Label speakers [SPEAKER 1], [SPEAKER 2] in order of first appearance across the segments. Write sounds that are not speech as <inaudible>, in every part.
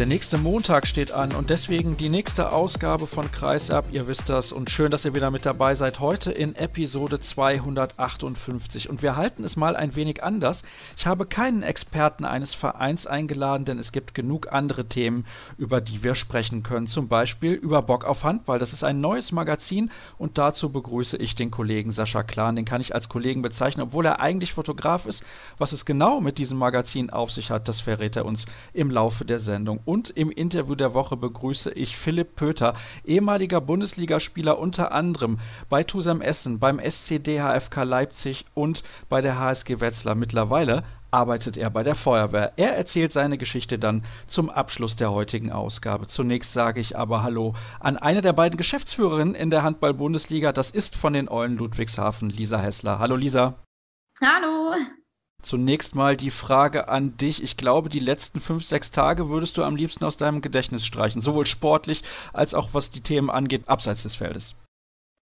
[SPEAKER 1] Der nächste Montag steht an und deswegen die nächste Ausgabe von Kreisab. Ihr wisst das und schön, dass ihr wieder mit dabei seid. Heute in Episode 258 und wir halten es mal ein wenig anders. Ich habe keinen Experten eines Vereins eingeladen, denn es gibt genug andere Themen, über die wir sprechen können. Zum Beispiel über Bock auf Handball. Das ist ein neues Magazin und dazu begrüße ich den Kollegen Sascha Klan. Den kann ich als Kollegen bezeichnen, obwohl er eigentlich Fotograf ist. Was es genau mit diesem Magazin auf sich hat, das verrät er uns im Laufe der Sendung. Und im Interview der Woche begrüße ich Philipp Pöter, ehemaliger Bundesligaspieler unter anderem bei Tusem Essen, beim SC DHFK Leipzig und bei der HSG Wetzlar. Mittlerweile arbeitet er bei der Feuerwehr. Er erzählt seine Geschichte dann zum Abschluss der heutigen Ausgabe. Zunächst sage ich aber Hallo an eine der beiden Geschäftsführerinnen in der Handball-Bundesliga. Das ist von den Eulen Ludwigshafen, Lisa Hessler. Hallo Lisa.
[SPEAKER 2] Hallo.
[SPEAKER 1] Zunächst mal die Frage an dich. Ich glaube, die letzten fünf, sechs Tage würdest du am liebsten aus deinem Gedächtnis streichen, sowohl sportlich als auch was die Themen angeht, abseits des Feldes.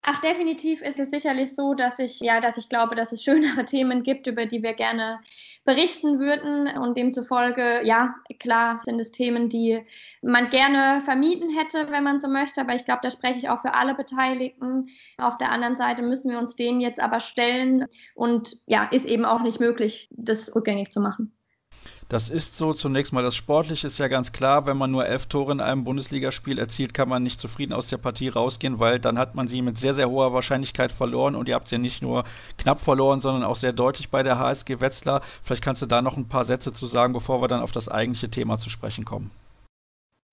[SPEAKER 2] Ach, definitiv ist es sicherlich so, dass ich, ja, dass ich glaube, dass es schönere <laughs> Themen gibt, über die wir gerne berichten würden. Und demzufolge, ja, klar sind es Themen, die man gerne vermieden hätte, wenn man so möchte. Aber ich glaube, da spreche ich auch für alle Beteiligten. Auf der anderen Seite müssen wir uns denen jetzt aber stellen. Und ja, ist eben auch nicht möglich, das rückgängig zu machen.
[SPEAKER 1] Das ist so. Zunächst mal das Sportliche ist ja ganz klar. Wenn man nur elf Tore in einem Bundesligaspiel erzielt, kann man nicht zufrieden aus der Partie rausgehen, weil dann hat man sie mit sehr, sehr hoher Wahrscheinlichkeit verloren. Und ihr habt sie nicht nur knapp verloren, sondern auch sehr deutlich bei der HSG Wetzlar. Vielleicht kannst du da noch ein paar Sätze zu sagen, bevor wir dann auf das eigentliche Thema zu sprechen kommen.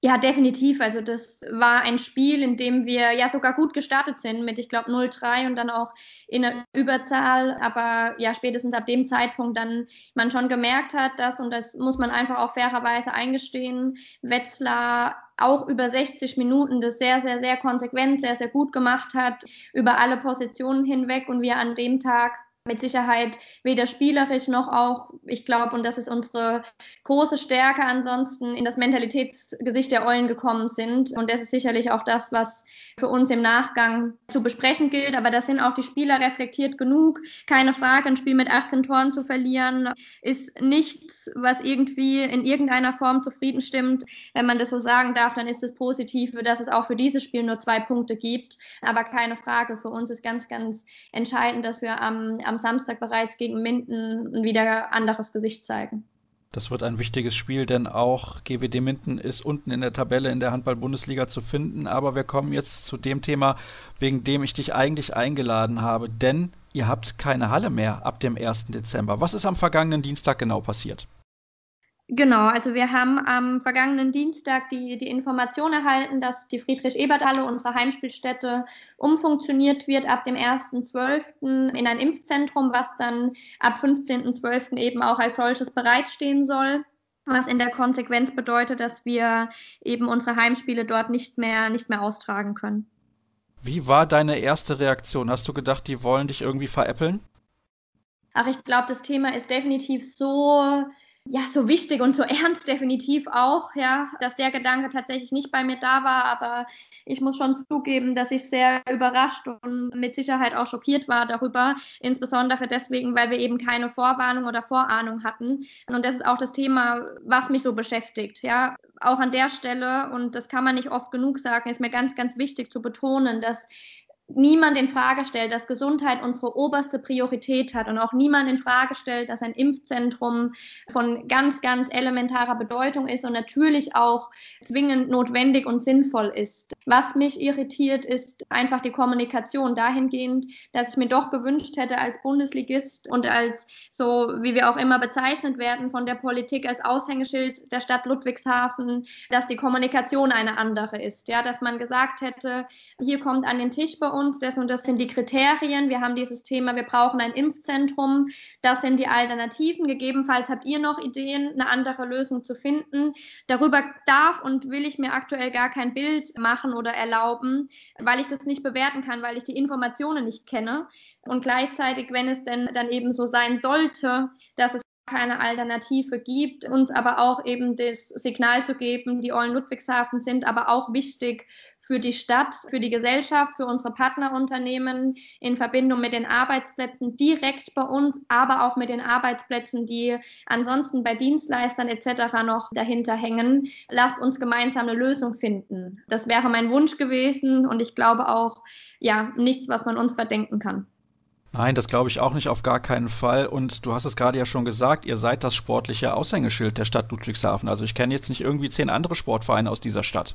[SPEAKER 2] Ja, definitiv. Also das war ein Spiel, in dem wir ja sogar gut gestartet sind mit, ich glaube, 0-3 und dann auch in der Überzahl. Aber ja, spätestens ab dem Zeitpunkt dann man schon gemerkt hat, dass, und das muss man einfach auch fairerweise eingestehen, Wetzlar auch über 60 Minuten das sehr, sehr, sehr konsequent, sehr, sehr gut gemacht hat, über alle Positionen hinweg und wir an dem Tag mit Sicherheit weder spielerisch noch auch, ich glaube, und das ist unsere große Stärke ansonsten, in das Mentalitätsgesicht der Eulen gekommen sind. Und das ist sicherlich auch das, was für uns im Nachgang zu besprechen gilt. Aber da sind auch die Spieler reflektiert genug. Keine Frage, ein Spiel mit 18 Toren zu verlieren, ist nichts, was irgendwie in irgendeiner Form zufrieden stimmt. Wenn man das so sagen darf, dann ist es positiv, dass es auch für dieses Spiel nur zwei Punkte gibt. Aber keine Frage, für uns ist ganz, ganz entscheidend, dass wir am, am am Samstag bereits gegen Minden ein wieder anderes Gesicht zeigen.
[SPEAKER 1] Das wird ein wichtiges Spiel, denn auch GWD Minden ist unten in der Tabelle in der Handball-Bundesliga zu finden. Aber wir kommen jetzt zu dem Thema, wegen dem ich dich eigentlich eingeladen habe. Denn ihr habt keine Halle mehr ab dem 1. Dezember. Was ist am vergangenen Dienstag genau passiert?
[SPEAKER 2] Genau, also wir haben am vergangenen Dienstag die, die Information erhalten, dass die Friedrich-Ebert-Halle, unsere Heimspielstätte, umfunktioniert wird ab dem 1.12. in ein Impfzentrum, was dann ab 15.12. eben auch als solches bereitstehen soll. Was in der Konsequenz bedeutet, dass wir eben unsere Heimspiele dort nicht mehr, nicht mehr austragen können.
[SPEAKER 1] Wie war deine erste Reaktion? Hast du gedacht, die wollen dich irgendwie veräppeln?
[SPEAKER 2] Ach, ich glaube, das Thema ist definitiv so ja, so wichtig und so ernst definitiv auch, ja, dass der Gedanke tatsächlich nicht bei mir da war, aber ich muss schon zugeben, dass ich sehr überrascht und mit Sicherheit auch schockiert war darüber, insbesondere deswegen, weil wir eben keine Vorwarnung oder Vorahnung hatten. Und das ist auch das Thema, was mich so beschäftigt, ja. Auch an der Stelle, und das kann man nicht oft genug sagen, ist mir ganz, ganz wichtig zu betonen, dass niemand in Frage stellt, dass Gesundheit unsere oberste Priorität hat und auch niemand in Frage stellt, dass ein Impfzentrum von ganz, ganz elementarer Bedeutung ist und natürlich auch zwingend notwendig und sinnvoll ist. Was mich irritiert, ist einfach die Kommunikation dahingehend, dass ich mir doch gewünscht hätte als Bundesligist und als so, wie wir auch immer bezeichnet werden von der Politik als Aushängeschild der Stadt Ludwigshafen, dass die Kommunikation eine andere ist. Ja, dass man gesagt hätte, hier kommt an den Tisch bei uns, das und das sind die Kriterien. Wir haben dieses Thema, wir brauchen ein Impfzentrum. Das sind die Alternativen. Gegebenenfalls habt ihr noch Ideen, eine andere Lösung zu finden. Darüber darf und will ich mir aktuell gar kein Bild machen oder erlauben, weil ich das nicht bewerten kann, weil ich die Informationen nicht kenne. Und gleichzeitig, wenn es denn dann eben so sein sollte, dass es keine Alternative gibt, uns aber auch eben das Signal zu geben, die Eulen Ludwigshafen sind aber auch wichtig für die Stadt, für die Gesellschaft, für unsere Partnerunternehmen in Verbindung mit den Arbeitsplätzen direkt bei uns, aber auch mit den Arbeitsplätzen, die ansonsten bei Dienstleistern etc. noch dahinter hängen. Lasst uns gemeinsam eine Lösung finden. Das wäre mein Wunsch gewesen und ich glaube auch, ja, nichts, was man uns verdenken kann.
[SPEAKER 1] Nein, das glaube ich auch nicht, auf gar keinen Fall. Und du hast es gerade ja schon gesagt, ihr seid das sportliche Aushängeschild der Stadt Ludwigshafen. Also ich kenne jetzt nicht irgendwie zehn andere Sportvereine aus dieser Stadt.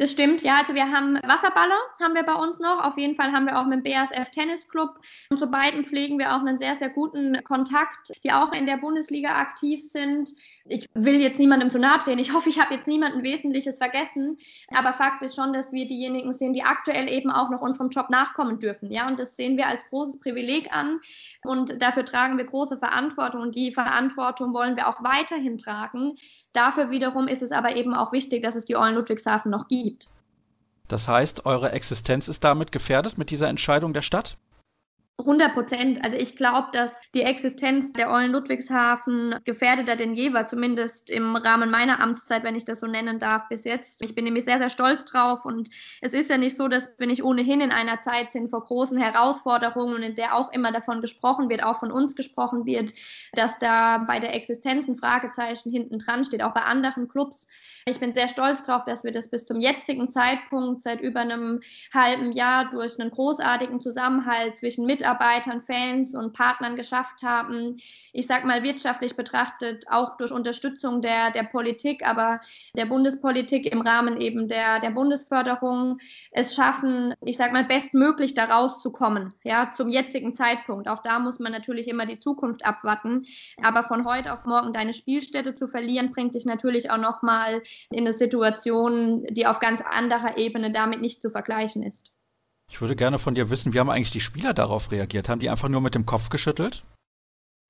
[SPEAKER 2] Das stimmt, ja. Also wir haben Wasserballer, haben wir bei uns noch. Auf jeden Fall haben wir auch mit dem BASF Tennisclub. Und zu beiden pflegen wir auch einen sehr, sehr guten Kontakt, die auch in der Bundesliga aktiv sind. Ich will jetzt niemandem zu nahe treten. Ich hoffe, ich habe jetzt niemanden Wesentliches vergessen. Aber Fakt ist schon, dass wir diejenigen sind, die aktuell eben auch noch unserem Job nachkommen dürfen. Ja, und das sehen wir als großes Privileg an. Und dafür tragen wir große Verantwortung. Und die Verantwortung wollen wir auch weiterhin tragen. Dafür wiederum ist es aber eben auch wichtig, dass es die Eulen Ludwigshafen noch gibt.
[SPEAKER 1] Das heißt, eure Existenz ist damit gefährdet mit dieser Entscheidung der Stadt?
[SPEAKER 2] 100 Prozent. Also ich glaube, dass die Existenz der Eulen Ludwigshafen gefährdeter denn je war, zumindest im Rahmen meiner Amtszeit, wenn ich das so nennen darf, bis jetzt. Ich bin nämlich sehr, sehr stolz drauf und es ist ja nicht so, dass wir nicht ohnehin in einer Zeit sind vor großen Herausforderungen, in der auch immer davon gesprochen wird, auch von uns gesprochen wird, dass da bei der Existenz ein Fragezeichen hinten dran steht, auch bei anderen Clubs. Ich bin sehr stolz darauf, dass wir das bis zum jetzigen Zeitpunkt seit über einem halben Jahr durch einen großartigen Zusammenhalt zwischen Mitarbeitern Mitarbeitern, Fans und Partnern geschafft haben. Ich sage mal wirtschaftlich betrachtet, auch durch Unterstützung der, der Politik, aber der Bundespolitik im Rahmen eben der, der Bundesförderung es schaffen, ich sage mal, bestmöglich da rauszukommen, ja, zum jetzigen Zeitpunkt. Auch da muss man natürlich immer die Zukunft abwarten. Aber von heute auf morgen deine Spielstätte zu verlieren, bringt dich natürlich auch nochmal in eine Situation, die auf ganz anderer Ebene damit nicht zu vergleichen ist.
[SPEAKER 1] Ich würde gerne von dir wissen, wie haben eigentlich die Spieler darauf reagiert? Haben die einfach nur mit dem Kopf geschüttelt?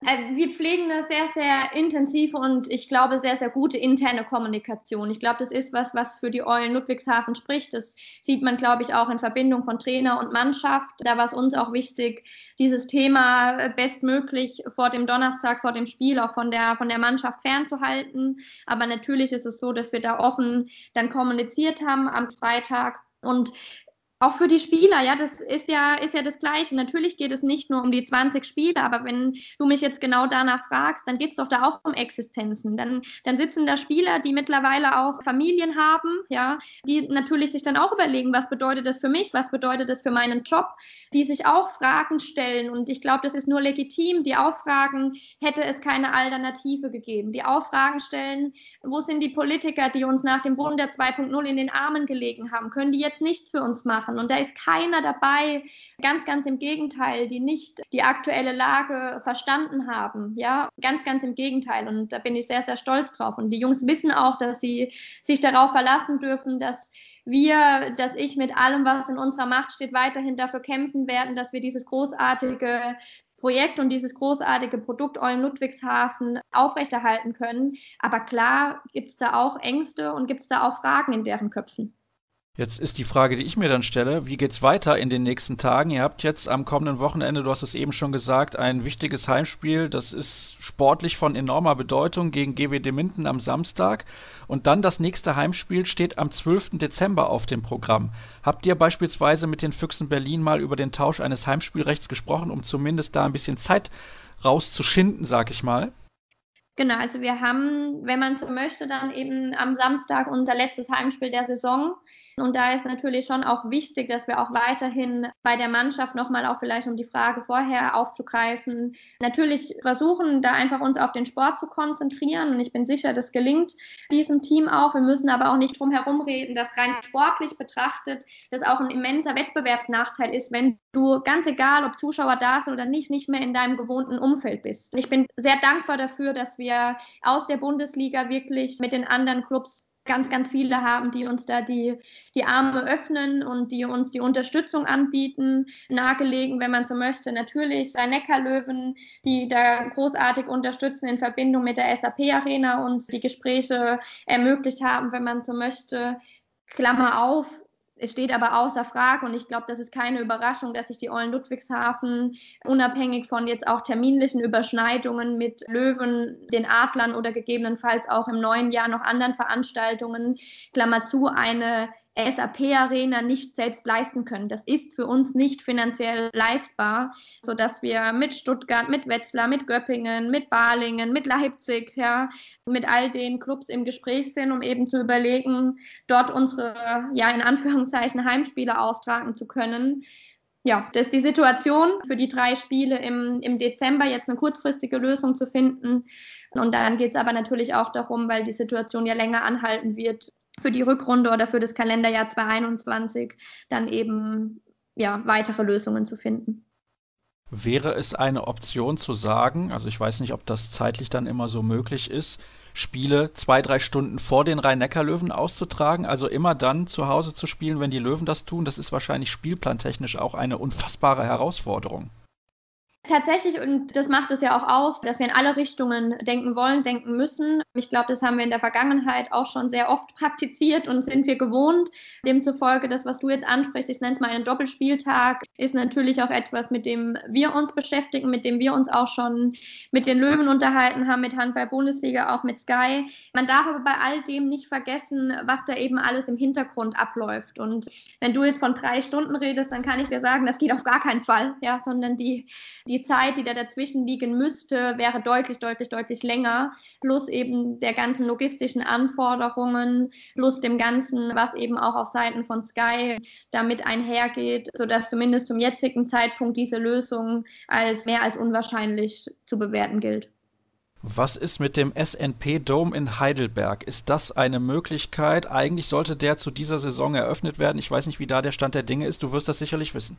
[SPEAKER 2] Äh, wir pflegen eine sehr, sehr intensive und ich glaube sehr, sehr gute interne Kommunikation. Ich glaube, das ist was, was für die Eulen Ludwigshafen spricht. Das sieht man, glaube ich, auch in Verbindung von Trainer und Mannschaft. Da war es uns auch wichtig, dieses Thema bestmöglich vor dem Donnerstag, vor dem Spiel auch von der, von der Mannschaft fernzuhalten. Aber natürlich ist es so, dass wir da offen dann kommuniziert haben am Freitag. Und auch für die Spieler, ja, das ist ja, ist ja das Gleiche. Natürlich geht es nicht nur um die 20 Spiele, aber wenn du mich jetzt genau danach fragst, dann geht es doch da auch um Existenzen. Dann, dann sitzen da Spieler, die mittlerweile auch Familien haben, ja, die natürlich sich dann auch überlegen, was bedeutet das für mich, was bedeutet das für meinen Job, die sich auch Fragen stellen. Und ich glaube, das ist nur legitim, die auch fragen, hätte es keine Alternative gegeben. Die auch Fragen stellen, wo sind die Politiker, die uns nach dem Wunder 2.0 in den Armen gelegen haben? Können die jetzt nichts für uns machen? Machen. Und da ist keiner dabei, ganz, ganz im Gegenteil, die nicht die aktuelle Lage verstanden haben. Ja, ganz, ganz im Gegenteil. Und da bin ich sehr, sehr stolz drauf. Und die Jungs wissen auch, dass sie sich darauf verlassen dürfen, dass wir, dass ich mit allem, was in unserer Macht steht, weiterhin dafür kämpfen werden, dass wir dieses großartige Projekt und dieses großartige Produkt Eulen Ludwigshafen aufrechterhalten können. Aber klar gibt es da auch Ängste und gibt es da auch Fragen in deren Köpfen.
[SPEAKER 1] Jetzt ist die Frage, die ich mir dann stelle, wie geht's weiter in den nächsten Tagen? Ihr habt jetzt am kommenden Wochenende, du hast es eben schon gesagt, ein wichtiges Heimspiel. Das ist sportlich von enormer Bedeutung gegen GWD Minden am Samstag. Und dann das nächste Heimspiel steht am 12. Dezember auf dem Programm. Habt ihr beispielsweise mit den Füchsen Berlin mal über den Tausch eines Heimspielrechts gesprochen, um zumindest da ein bisschen Zeit rauszuschinden, sag ich mal?
[SPEAKER 2] Genau, also wir haben, wenn man so möchte, dann eben am Samstag unser letztes Heimspiel der Saison. Und da ist natürlich schon auch wichtig, dass wir auch weiterhin bei der Mannschaft nochmal auch vielleicht um die Frage vorher aufzugreifen, natürlich versuchen, da einfach uns auf den Sport zu konzentrieren. Und ich bin sicher, das gelingt diesem Team auch. Wir müssen aber auch nicht drum herum reden, dass rein sportlich betrachtet das auch ein immenser Wettbewerbsnachteil ist, wenn du ganz egal, ob Zuschauer da sind oder nicht, nicht mehr in deinem gewohnten Umfeld bist. Ich bin sehr dankbar dafür, dass wir aus der Bundesliga wirklich mit den anderen Clubs ganz, ganz viele haben, die uns da die, die Arme öffnen und die uns die Unterstützung anbieten. Nahegelegen, wenn man so möchte, natürlich bei Neckarlöwen, die da großartig unterstützen in Verbindung mit der SAP-Arena uns die Gespräche ermöglicht haben, wenn man so möchte. Klammer auf, es steht aber außer Frage und ich glaube, das ist keine Überraschung, dass sich die Eulen Ludwigshafen unabhängig von jetzt auch terminlichen Überschneidungen mit Löwen, den Adlern oder gegebenenfalls auch im neuen Jahr noch anderen Veranstaltungen, Klammer zu, eine SAP-Arena nicht selbst leisten können. Das ist für uns nicht finanziell leistbar, sodass wir mit Stuttgart, mit Wetzlar, mit Göppingen, mit Balingen, mit Leipzig, ja, mit all den Clubs im Gespräch sind, um eben zu überlegen, dort unsere, ja, in Anführungszeichen Heimspiele austragen zu können. Ja, das ist die Situation für die drei Spiele im, im Dezember, jetzt eine kurzfristige Lösung zu finden. Und dann geht es aber natürlich auch darum, weil die Situation ja länger anhalten wird, für die Rückrunde oder für das Kalenderjahr 2021 dann eben ja, weitere Lösungen zu finden.
[SPEAKER 1] Wäre es eine Option zu sagen, also ich weiß nicht, ob das zeitlich dann immer so möglich ist, Spiele zwei, drei Stunden vor den Rhein-Neckar-Löwen auszutragen, also immer dann zu Hause zu spielen, wenn die Löwen das tun, das ist wahrscheinlich spielplantechnisch auch eine unfassbare Herausforderung.
[SPEAKER 2] Tatsächlich, und das macht es ja auch aus, dass wir in alle Richtungen denken wollen, denken müssen. Ich glaube, das haben wir in der Vergangenheit auch schon sehr oft <laughs> praktiziert und sind wir gewohnt. Demzufolge, das, was du jetzt ansprichst, ich nenne es mal einen Doppelspieltag, ist natürlich auch etwas, mit dem wir uns beschäftigen, mit dem wir uns auch schon mit den Löwen unterhalten haben, mit Handball-Bundesliga, auch mit Sky. Man darf aber bei all dem nicht vergessen, was da eben alles im Hintergrund abläuft. Und wenn du jetzt von drei Stunden redest, dann kann ich dir sagen, das geht auf gar keinen Fall, ja, sondern die die Zeit, die da dazwischen liegen müsste, wäre deutlich, deutlich, deutlich länger. Plus eben der ganzen logistischen Anforderungen, plus dem Ganzen, was eben auch auf Seiten von Sky damit einhergeht, sodass zumindest zum jetzigen Zeitpunkt diese Lösung als mehr als unwahrscheinlich zu bewerten gilt.
[SPEAKER 1] Was ist mit dem SNP Dome in Heidelberg? Ist das eine Möglichkeit? Eigentlich sollte der zu dieser Saison eröffnet werden. Ich weiß nicht, wie da der Stand der Dinge ist. Du wirst das sicherlich wissen.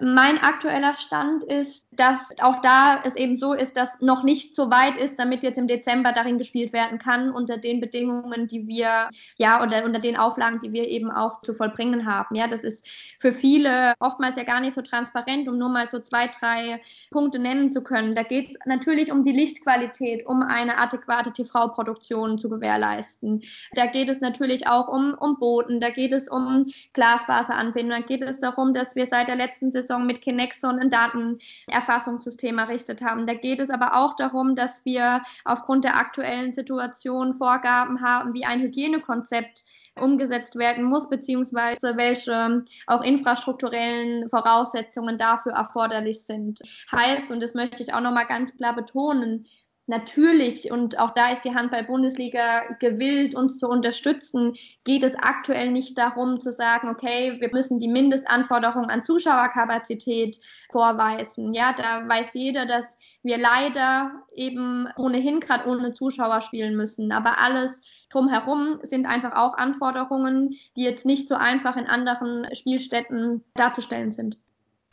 [SPEAKER 2] Mein aktueller Stand ist, dass auch da es eben so ist, dass noch nicht so weit ist, damit jetzt im Dezember darin gespielt werden kann, unter den Bedingungen, die wir, ja, oder unter den Auflagen, die wir eben auch zu vollbringen haben. Ja, das ist für viele oftmals ja gar nicht so transparent, um nur mal so zwei, drei Punkte nennen zu können. Da geht es natürlich um die Lichtqualität, um eine adäquate TV-Produktion zu gewährleisten. Da geht es natürlich auch um, um Booten, da geht es um Glasfaseranbindung, da geht es darum, dass wir seit der letzten Saison mit Kinexon ein Datenerfassungssystem errichtet haben. Da geht es aber auch darum, dass wir aufgrund der aktuellen Situation Vorgaben haben, wie ein Hygienekonzept umgesetzt werden muss, beziehungsweise welche auch infrastrukturellen Voraussetzungen dafür erforderlich sind. Heißt, und das möchte ich auch nochmal ganz klar betonen, natürlich, und auch da ist die Handball-Bundesliga gewillt, uns zu unterstützen, geht es aktuell nicht darum zu sagen, okay, wir müssen die Mindestanforderungen an Zuschauerkapazität vorweisen. Ja, da weiß jeder, dass wir leider eben ohnehin gerade ohne Zuschauer spielen müssen. Aber alles drumherum sind einfach auch Anforderungen, die jetzt nicht so einfach in anderen Spielstätten darzustellen sind.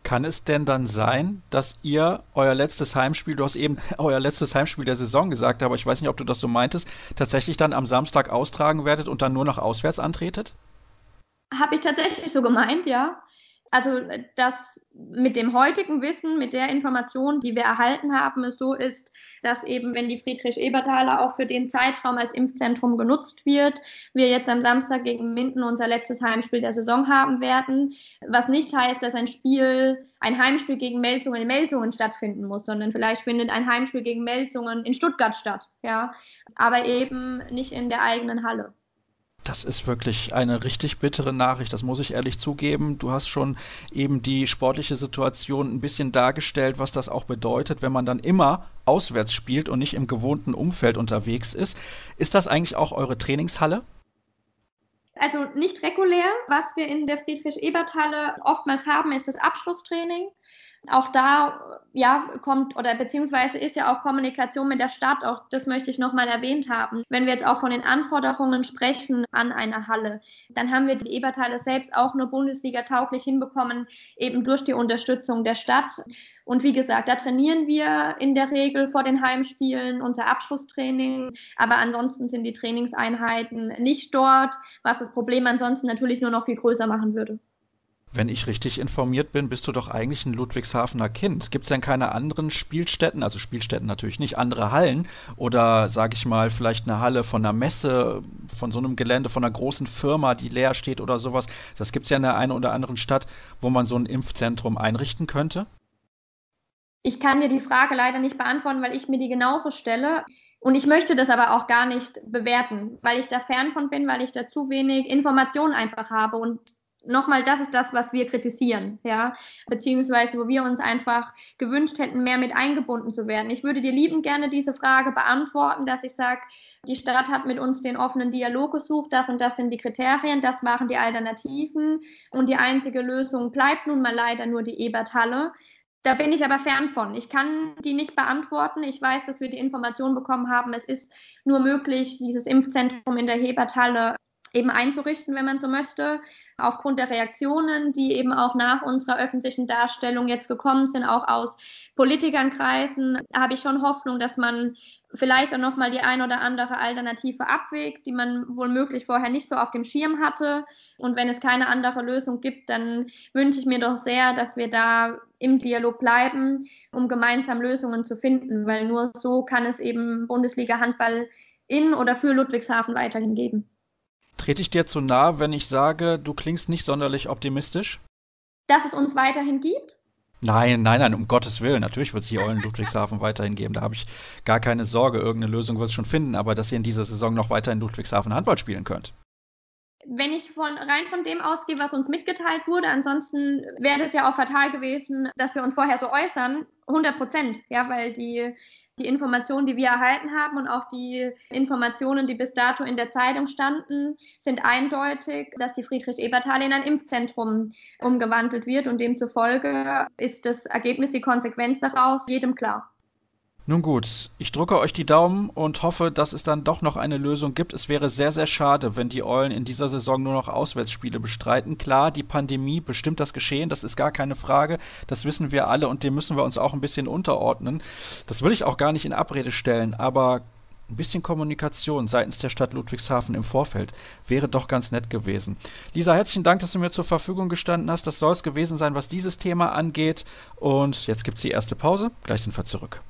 [SPEAKER 1] Kann es denn dann sein, dass ihr euer letztes Heimspiel, du hast eben <laughs> euer letztes Heimspiel der Saison gesagt, aber ich weiß nicht, ob du das so meintest, tatsächlich dann am Samstag austragen werdet und dann nur noch auswärts antretet?
[SPEAKER 2] Habe ich tatsächlich so gemeint, ja also das mit dem heutigen Wissen, mit der Information, die wir erhalten haben, es so ist, dass eben, wenn die Friedrich-Eberthaler auch für den Zeitraum als Impfzentrum genutzt wird, wir jetzt am Samstag gegen Minden unser letztes Heimspiel der Saison haben werden. Was nicht heißt, dass ein Spiel, ein Heimspiel gegen Melsungen in Melsungen stattfinden muss, sondern vielleicht findet ein Heimspiel gegen Melsungen in Stuttgart statt, ja. Aber eben nicht in der eigenen Halle.
[SPEAKER 1] Das ist wirklich eine richtig bittere Nachricht, das muss ich ehrlich zugeben. Du hast schon eben die sportliche Situation ein bisschen dargestellt, was das auch bedeutet, wenn man dann immer auswärts spielt und nicht im gewohnten Umfeld unterwegs ist. Ist das eigentlich auch eure Trainingshalle?
[SPEAKER 2] Also nicht regulär. Was wir in der Friedrich-Ebert-Halle oftmals haben, ist das Abschlusstraining auch da ja, kommt oder beziehungsweise ist ja auch Kommunikation mit der Stadt, auch das möchte ich nochmal erwähnt haben. Wenn wir jetzt auch von den Anforderungen sprechen an eine Halle, dann haben wir die Eberteile selbst auch nur Bundesliga tauglich hinbekommen, eben durch die Unterstützung der Stadt. Und wie gesagt, da trainieren wir in der Regel vor den Heimspielen unser Abschlusstraining, aber ansonsten sind die Trainingseinheiten nicht dort, was das Problem ansonsten natürlich nur noch viel größer machen würde.
[SPEAKER 1] Wenn ich richtig informiert bin, bist du doch eigentlich ein Ludwigshafener Kind. Gibt es denn keine anderen Spielstätten, also Spielstätten natürlich nicht, andere Hallen oder sage ich mal vielleicht eine Halle von einer Messe, von so einem Gelände, von einer großen Firma, die leer steht oder sowas? Das gibt es ja in der einen oder anderen Stadt, wo man so ein Impfzentrum einrichten könnte.
[SPEAKER 2] Ich kann dir die Frage leider nicht beantworten, weil ich mir die genauso stelle. Und ich möchte das aber auch gar nicht bewerten, weil ich da fern von bin, weil ich da zu wenig Informationen einfach habe. Und nochmal, das ist das, was wir kritisieren, ja, beziehungsweise wo wir uns einfach gewünscht hätten, mehr mit eingebunden zu werden. Ich würde dir liebend gerne diese Frage beantworten, dass ich sage, die Stadt hat mit uns den offenen Dialog gesucht, das und das sind die Kriterien, das waren die Alternativen und die einzige Lösung bleibt nun mal leider nur die Eberthalle. Da bin ich aber fern von. Ich kann die nicht beantworten. Ich weiß, dass wir die Information bekommen haben, es ist nur möglich, dieses Impfzentrum in der Heberthalle eben einzurichten, wenn man so möchte. Aufgrund der Reaktionen, die eben auch nach unserer öffentlichen Darstellung jetzt gekommen sind, auch aus Politikernkreisen, habe ich schon Hoffnung, dass man vielleicht auch nochmal die ein oder andere Alternative abwägt, die man wohl möglich vorher nicht so auf dem Schirm hatte. Und wenn es keine andere Lösung gibt, dann wünsche ich mir doch sehr, dass wir da im Dialog bleiben, um gemeinsam Lösungen zu finden, weil nur so kann es eben Bundesliga Handball in oder für Ludwigshafen weiterhin geben.
[SPEAKER 1] Trete ich dir zu nah, wenn ich sage, du klingst nicht sonderlich optimistisch?
[SPEAKER 2] Dass es uns weiterhin gibt?
[SPEAKER 1] Nein, nein, nein, um Gottes Willen. Natürlich wird es hier Eulen Ludwigshafen weiterhin geben. Da habe ich gar keine Sorge. Irgendeine Lösung wird es schon finden. Aber dass ihr in dieser Saison noch weiter in Ludwigshafen Handball spielen könnt.
[SPEAKER 2] Wenn ich von, rein von dem ausgehe, was uns mitgeteilt wurde, ansonsten wäre es ja auch fatal gewesen, dass wir uns vorher so äußern. 100 Prozent, ja, weil die die Informationen, die wir erhalten haben und auch die Informationen, die bis dato in der Zeitung standen, sind eindeutig, dass die Friedrich-Ebert-Halle in ein Impfzentrum umgewandelt wird und demzufolge ist das Ergebnis, die Konsequenz daraus jedem klar.
[SPEAKER 1] Nun gut, ich drücke euch die Daumen und hoffe, dass es dann doch noch eine Lösung gibt. Es wäre sehr, sehr schade, wenn die Eulen in dieser Saison nur noch Auswärtsspiele bestreiten. Klar, die Pandemie bestimmt das Geschehen, das ist gar keine Frage. Das wissen wir alle und dem müssen wir uns auch ein bisschen unterordnen. Das will ich auch gar nicht in Abrede stellen, aber ein bisschen Kommunikation seitens der Stadt Ludwigshafen im Vorfeld wäre doch ganz nett gewesen. Lisa, herzlichen Dank, dass du mir zur Verfügung gestanden hast. Das soll es gewesen sein, was dieses Thema angeht. Und jetzt gibt es die erste Pause. Gleich sind wir zurück.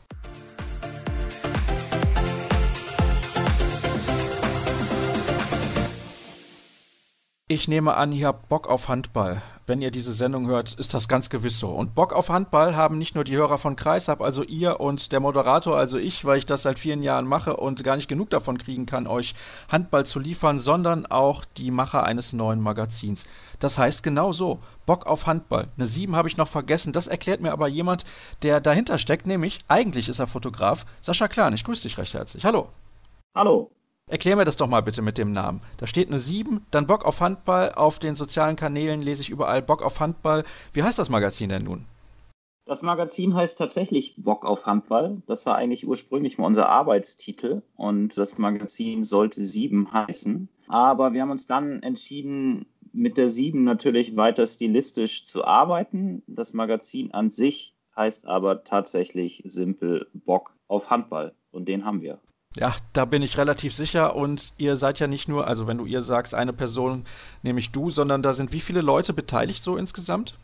[SPEAKER 1] Ich nehme an, ihr habt Bock auf Handball. Wenn ihr diese Sendung hört, ist das ganz gewiss so. Und Bock auf Handball haben nicht nur die Hörer von Kreisab, also ihr und der Moderator, also ich, weil ich das seit vielen Jahren mache und gar nicht genug davon kriegen kann, euch Handball zu liefern, sondern auch die Macher eines neuen Magazins. Das heißt genau so, Bock auf Handball. Eine 7 habe ich noch vergessen, das erklärt mir aber jemand, der dahinter steckt, nämlich, eigentlich ist er Fotograf, Sascha Klan. Ich grüße dich recht herzlich. Hallo.
[SPEAKER 3] Hallo.
[SPEAKER 1] Erklär mir das doch mal bitte mit dem Namen. Da steht eine 7, dann Bock auf Handball. Auf den sozialen Kanälen lese ich überall Bock auf Handball. Wie heißt das Magazin denn nun?
[SPEAKER 3] Das Magazin heißt tatsächlich Bock auf Handball. Das war eigentlich ursprünglich mal unser Arbeitstitel und das Magazin sollte 7 heißen. Aber wir haben uns dann entschieden, mit der 7 natürlich weiter stilistisch zu arbeiten. Das Magazin an sich heißt aber tatsächlich simpel Bock auf Handball und den haben wir.
[SPEAKER 1] Ja, da bin ich relativ sicher. Und ihr seid ja nicht nur, also wenn du ihr sagst, eine Person, nämlich du, sondern da sind wie viele Leute beteiligt so insgesamt?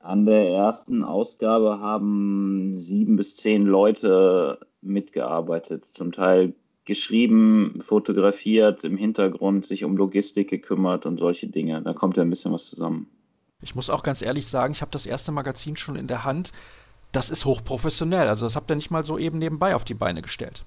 [SPEAKER 3] An der ersten Ausgabe haben sieben bis zehn Leute mitgearbeitet. Zum Teil geschrieben, fotografiert, im Hintergrund sich um Logistik gekümmert und solche Dinge. Da kommt ja ein bisschen was zusammen.
[SPEAKER 1] Ich muss auch ganz ehrlich sagen, ich habe das erste Magazin schon in der Hand. Das ist hochprofessionell. Also das habt ihr nicht mal so eben nebenbei auf die Beine gestellt.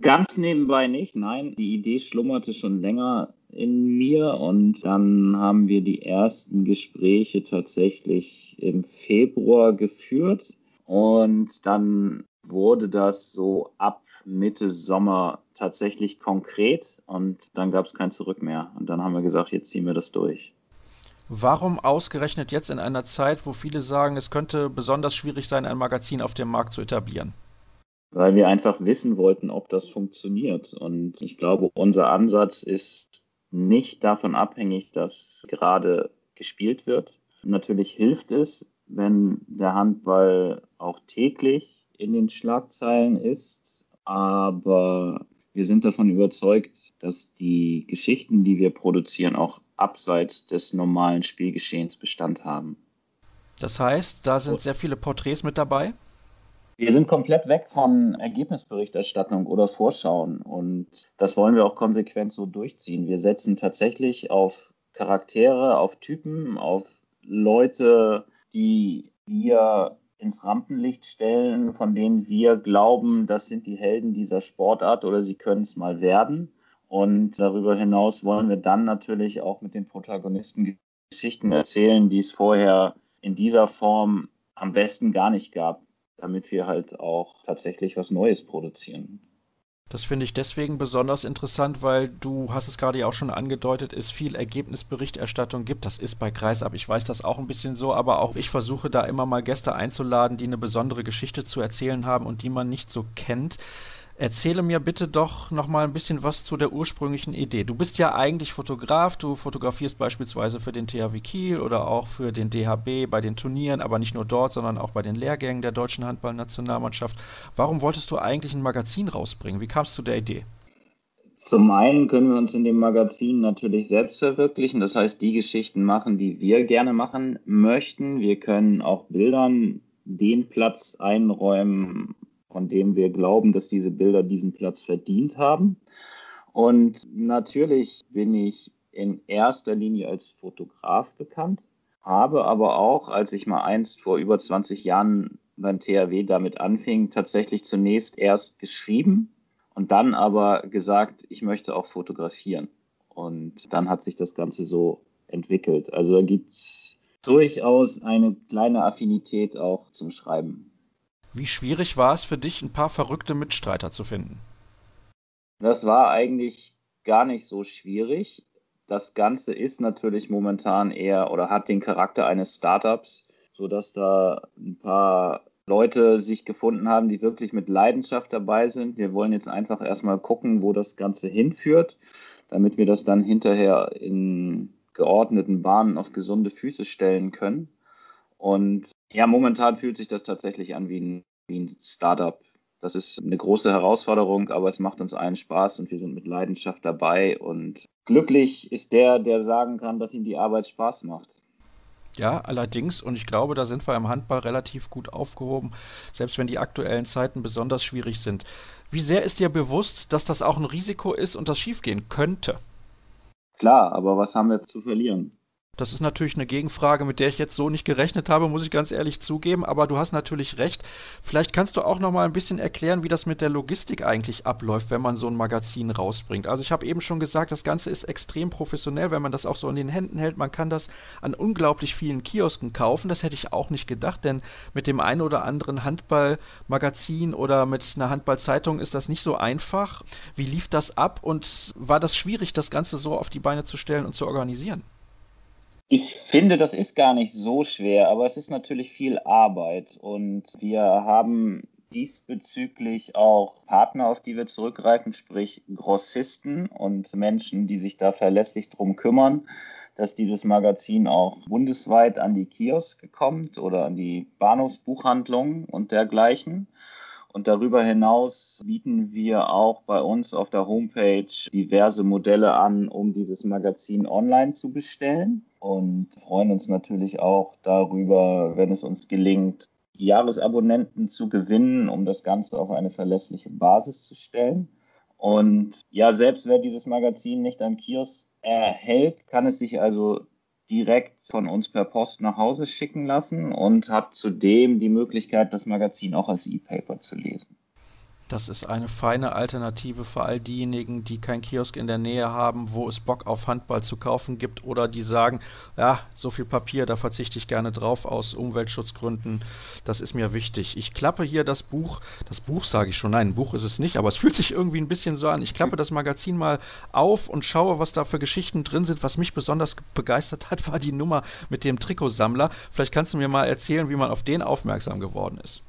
[SPEAKER 3] Ganz nebenbei nicht, nein. Die Idee schlummerte schon länger in mir und dann haben wir die ersten Gespräche tatsächlich im Februar geführt und dann wurde das so ab Mitte Sommer tatsächlich konkret und dann gab es kein Zurück mehr und dann haben wir gesagt, jetzt ziehen wir das durch.
[SPEAKER 1] Warum ausgerechnet jetzt in einer Zeit, wo viele sagen, es könnte besonders schwierig sein, ein Magazin auf dem Markt zu etablieren?
[SPEAKER 3] Weil wir einfach wissen wollten, ob das funktioniert. Und ich glaube, unser Ansatz ist nicht davon abhängig, dass gerade gespielt wird. Natürlich hilft es, wenn der Handball auch täglich in den Schlagzeilen ist, aber wir sind davon überzeugt, dass die Geschichten, die wir produzieren, auch abseits des normalen Spielgeschehens Bestand haben.
[SPEAKER 1] Das heißt, da sind sehr viele Porträts mit dabei?
[SPEAKER 3] Wir sind komplett weg von Ergebnisberichterstattung oder Vorschauen und das wollen wir auch konsequent so durchziehen. Wir setzen tatsächlich auf Charaktere, auf Typen, auf Leute, die wir ins Rampenlicht stellen, von denen wir glauben, das sind die Helden dieser Sportart oder sie können es mal werden. Und darüber hinaus wollen wir dann natürlich auch mit den Protagonisten Geschichten erzählen, die es vorher in dieser Form am besten gar nicht gab, damit wir halt auch tatsächlich was Neues produzieren.
[SPEAKER 1] Das finde ich deswegen besonders interessant, weil du hast es gerade ja auch schon angedeutet, es viel Ergebnisberichterstattung gibt. Das ist bei Kreisab, ich weiß das auch ein bisschen so, aber auch ich versuche da immer mal Gäste einzuladen, die eine besondere Geschichte zu erzählen haben und die man nicht so kennt. Erzähle mir bitte doch noch mal ein bisschen was zu der ursprünglichen Idee. Du bist ja eigentlich Fotograf, du fotografierst beispielsweise für den THW Kiel oder auch für den DHB bei den Turnieren, aber nicht nur dort, sondern auch bei den Lehrgängen der deutschen Handballnationalmannschaft. Warum wolltest du eigentlich ein Magazin rausbringen? Wie kamst du der Idee?
[SPEAKER 3] Zum einen können wir uns in dem Magazin natürlich selbst verwirklichen, das heißt die Geschichten machen, die wir gerne machen möchten. Wir können auch Bildern den Platz einräumen, von dem wir glauben, dass diese Bilder diesen Platz verdient haben. Und natürlich bin ich in erster Linie als Fotograf bekannt, habe aber auch, als ich mal einst vor über 20 Jahren beim THW damit anfing, tatsächlich zunächst erst geschrieben und dann aber gesagt, ich möchte auch fotografieren. Und dann hat sich das Ganze so entwickelt. Also da gibt es durchaus eine kleine Affinität auch zum Schreiben.
[SPEAKER 1] Wie schwierig war es für dich, ein paar verrückte Mitstreiter zu finden?
[SPEAKER 3] Das war eigentlich gar nicht so schwierig. Das Ganze ist natürlich momentan eher oder hat den Charakter eines Startups, sodass da ein paar Leute sich gefunden haben, die wirklich mit Leidenschaft dabei sind. Wir wollen jetzt einfach erstmal gucken, wo das Ganze hinführt, damit wir das dann hinterher in geordneten Bahnen auf gesunde Füße stellen können. Und ja, momentan fühlt sich das tatsächlich an wie ein, wie ein Startup. Das ist eine große Herausforderung, aber es macht uns allen Spaß und wir sind mit Leidenschaft dabei. Und glücklich ist der, der sagen kann, dass ihm die Arbeit Spaß macht.
[SPEAKER 1] Ja, allerdings, und ich glaube, da sind wir im Handball relativ gut aufgehoben, selbst wenn die aktuellen Zeiten besonders schwierig sind. Wie sehr ist dir bewusst, dass das auch ein Risiko ist und das schiefgehen könnte?
[SPEAKER 3] Klar, aber was haben wir zu verlieren?
[SPEAKER 1] Das ist natürlich eine Gegenfrage, mit der ich jetzt so nicht gerechnet habe, muss ich ganz ehrlich zugeben, aber du hast natürlich recht. Vielleicht kannst du auch noch mal ein bisschen erklären, wie das mit der Logistik eigentlich abläuft, wenn man so ein Magazin rausbringt. Also ich habe eben schon gesagt, das Ganze ist extrem professionell, wenn man das auch so in den Händen hält. Man kann das an unglaublich vielen Kiosken kaufen. Das hätte ich auch nicht gedacht, denn mit dem einen oder anderen Handballmagazin oder mit einer Handballzeitung ist das nicht so einfach. Wie lief das ab und war das schwierig, das Ganze so auf die Beine zu stellen und zu organisieren?
[SPEAKER 3] Ich finde, das ist gar nicht so schwer, aber es ist natürlich viel Arbeit und wir haben diesbezüglich auch Partner, auf die wir zurückgreifen, sprich Grossisten und Menschen, die sich da verlässlich drum kümmern, dass dieses Magazin auch bundesweit an die Kioske kommt oder an die Bahnhofsbuchhandlungen und dergleichen. Und darüber hinaus bieten wir auch bei uns auf der Homepage diverse Modelle an, um dieses Magazin online zu bestellen. Und freuen uns natürlich auch darüber, wenn es uns gelingt, Jahresabonnenten zu gewinnen, um das Ganze auf eine verlässliche Basis zu stellen. Und ja, selbst wer dieses Magazin nicht am Kiosk erhält, kann es sich also direkt von uns per Post nach Hause schicken lassen und hat zudem die Möglichkeit, das Magazin auch als E-Paper zu lesen.
[SPEAKER 1] Das ist eine feine Alternative für all diejenigen, die kein Kiosk in der Nähe haben, wo es Bock auf Handball zu kaufen gibt oder die sagen, ja, so viel Papier, da verzichte ich gerne drauf aus Umweltschutzgründen. Das ist mir wichtig. Ich klappe hier das Buch, das Buch sage ich schon, nein, ein Buch ist es nicht, aber es fühlt sich irgendwie ein bisschen so an. Ich klappe das Magazin mal auf und schaue, was da für Geschichten drin sind. Was mich besonders begeistert hat, war die Nummer mit dem Trikotsammler. Vielleicht kannst du mir mal erzählen, wie man auf den aufmerksam geworden ist.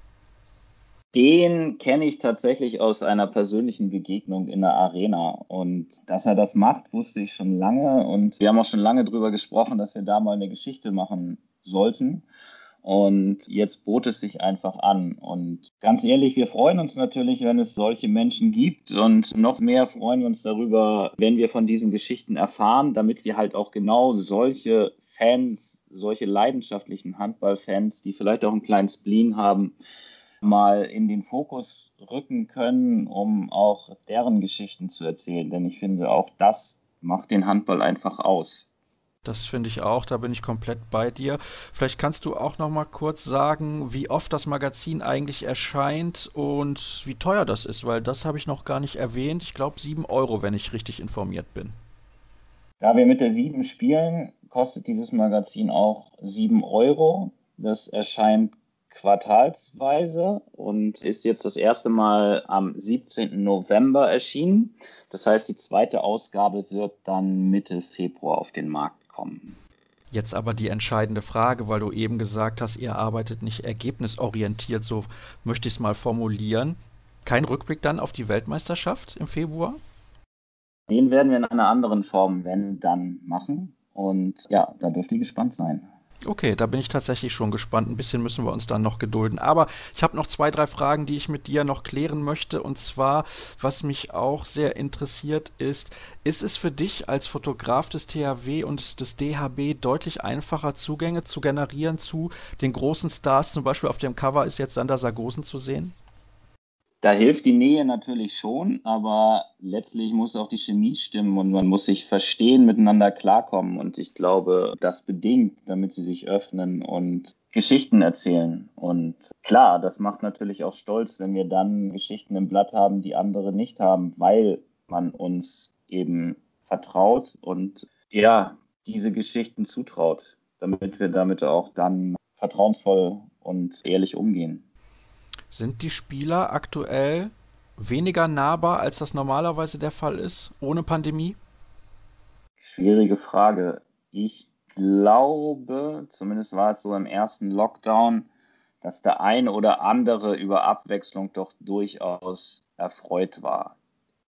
[SPEAKER 3] Den kenne ich tatsächlich aus einer persönlichen Begegnung in der Arena. Und dass er das macht, wusste ich schon lange. Und wir haben auch schon lange darüber gesprochen, dass wir da mal eine Geschichte machen sollten. Und jetzt bot es sich einfach an. Und ganz ehrlich, wir freuen uns natürlich, wenn es solche Menschen gibt. Und noch mehr freuen wir uns darüber, wenn wir von diesen Geschichten erfahren, damit wir halt auch genau solche Fans, solche leidenschaftlichen Handballfans, die vielleicht auch einen kleinen Spleen haben, mal in den Fokus rücken können, um auch deren Geschichten zu erzählen. Denn ich finde, auch das macht den Handball einfach aus.
[SPEAKER 1] Das finde ich auch, da bin ich komplett bei dir. Vielleicht kannst du auch noch mal kurz sagen, wie oft das Magazin eigentlich erscheint und wie teuer das ist, weil das habe ich noch gar nicht erwähnt. Ich glaube 7 Euro, wenn ich richtig informiert bin.
[SPEAKER 3] Da wir mit der 7 spielen, kostet dieses Magazin auch 7 Euro. Das erscheint quartalsweise und ist jetzt das erste Mal am 17. November erschienen. Das heißt, die zweite Ausgabe wird dann Mitte Februar auf den Markt kommen.
[SPEAKER 1] Jetzt aber die entscheidende Frage, weil du eben gesagt hast, ihr arbeitet nicht ergebnisorientiert, so möchte ich es mal formulieren. Kein Rückblick dann auf die Weltmeisterschaft im Februar?
[SPEAKER 3] Den werden wir in einer anderen Form, wenn dann, machen. Und ja, da dürft ihr gespannt sein.
[SPEAKER 1] Okay, da bin ich tatsächlich schon gespannt. Ein bisschen müssen wir uns dann noch gedulden. Aber ich habe noch zwei, drei Fragen, die ich mit dir noch klären möchte. Und zwar, was mich auch sehr interessiert ist, ist es für dich als Fotograf des THW und des DHB deutlich einfacher, Zugänge zu generieren zu den großen Stars? Zum Beispiel auf dem Cover ist jetzt Sander Sargosen zu sehen.
[SPEAKER 3] Da hilft die Nähe natürlich schon, aber letztlich muss auch die Chemie stimmen und man muss sich verstehen, miteinander klarkommen. Und ich glaube, das bedingt, damit sie sich öffnen und Geschichten erzählen. Und klar, das macht natürlich auch stolz, wenn wir dann Geschichten im Blatt haben, die andere nicht haben, weil man uns eben vertraut und ja, diese Geschichten zutraut, damit wir damit auch dann vertrauensvoll und ehrlich umgehen.
[SPEAKER 1] Sind die Spieler aktuell weniger nahbar, als das normalerweise der Fall ist, ohne Pandemie?
[SPEAKER 3] Schwierige Frage. Ich glaube, zumindest war es so im ersten Lockdown, dass der eine oder andere über Abwechslung doch durchaus erfreut war.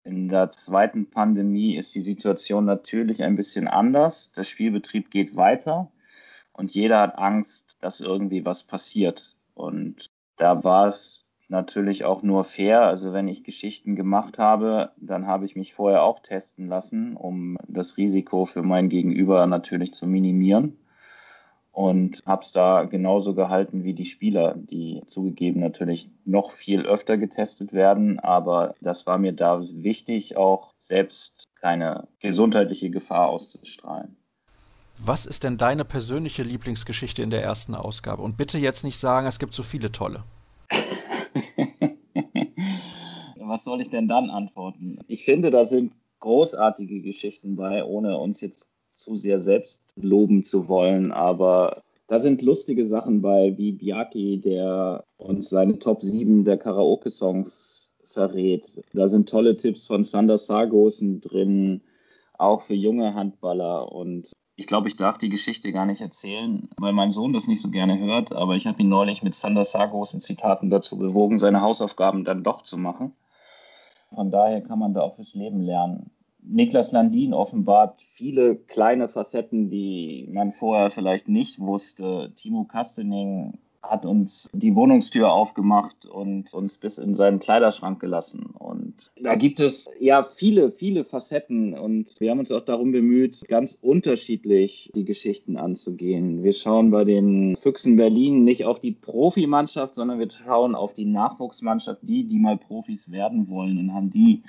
[SPEAKER 3] In der zweiten Pandemie ist die Situation natürlich ein bisschen anders. Der Spielbetrieb geht weiter und jeder hat Angst, dass irgendwie was passiert. Und da war es natürlich auch nur fair. Also wenn ich Geschichten gemacht habe, dann habe ich mich vorher auch testen lassen, um das Risiko für mein Gegenüber natürlich zu minimieren. Und habe es da genauso gehalten wie die Spieler, die zugegeben natürlich noch viel öfter getestet werden. Aber das war mir da wichtig, auch selbst keine gesundheitliche Gefahr auszustrahlen.
[SPEAKER 1] Was ist denn deine persönliche Lieblingsgeschichte in der ersten Ausgabe? Und bitte jetzt nicht sagen, es gibt so viele tolle. <laughs>
[SPEAKER 3] Was soll ich denn dann antworten? Ich finde, da sind großartige Geschichten bei, ohne uns jetzt zu sehr selbst loben zu wollen, aber da sind lustige Sachen bei, wie Biaki, der uns seine Top 7 der Karaoke-Songs verrät. Da sind tolle Tipps von Sander Sargosen drin, auch für junge Handballer. Und ich glaube, ich darf die Geschichte gar nicht erzählen, weil mein Sohn das nicht so gerne hört, aber ich habe ihn neulich mit Sander Sargos in Zitaten dazu bewogen, seine Hausaufgaben dann doch zu machen. Von daher kann man da auch fürs Leben lernen. Niklas Landin offenbart viele kleine Facetten, die man vorher vielleicht nicht wusste. Timo Kastening hat uns die Wohnungstür aufgemacht und uns bis in seinen Kleiderschrank gelassen. Und da gibt es ja viele, viele Facetten und wir haben uns auch darum bemüht, ganz unterschiedlich die Geschichten anzugehen. Wir schauen bei den Füchsen Berlin nicht auf die Profimannschaft, sondern wir schauen auf die Nachwuchsmannschaft, die, die mal Profis werden wollen und haben die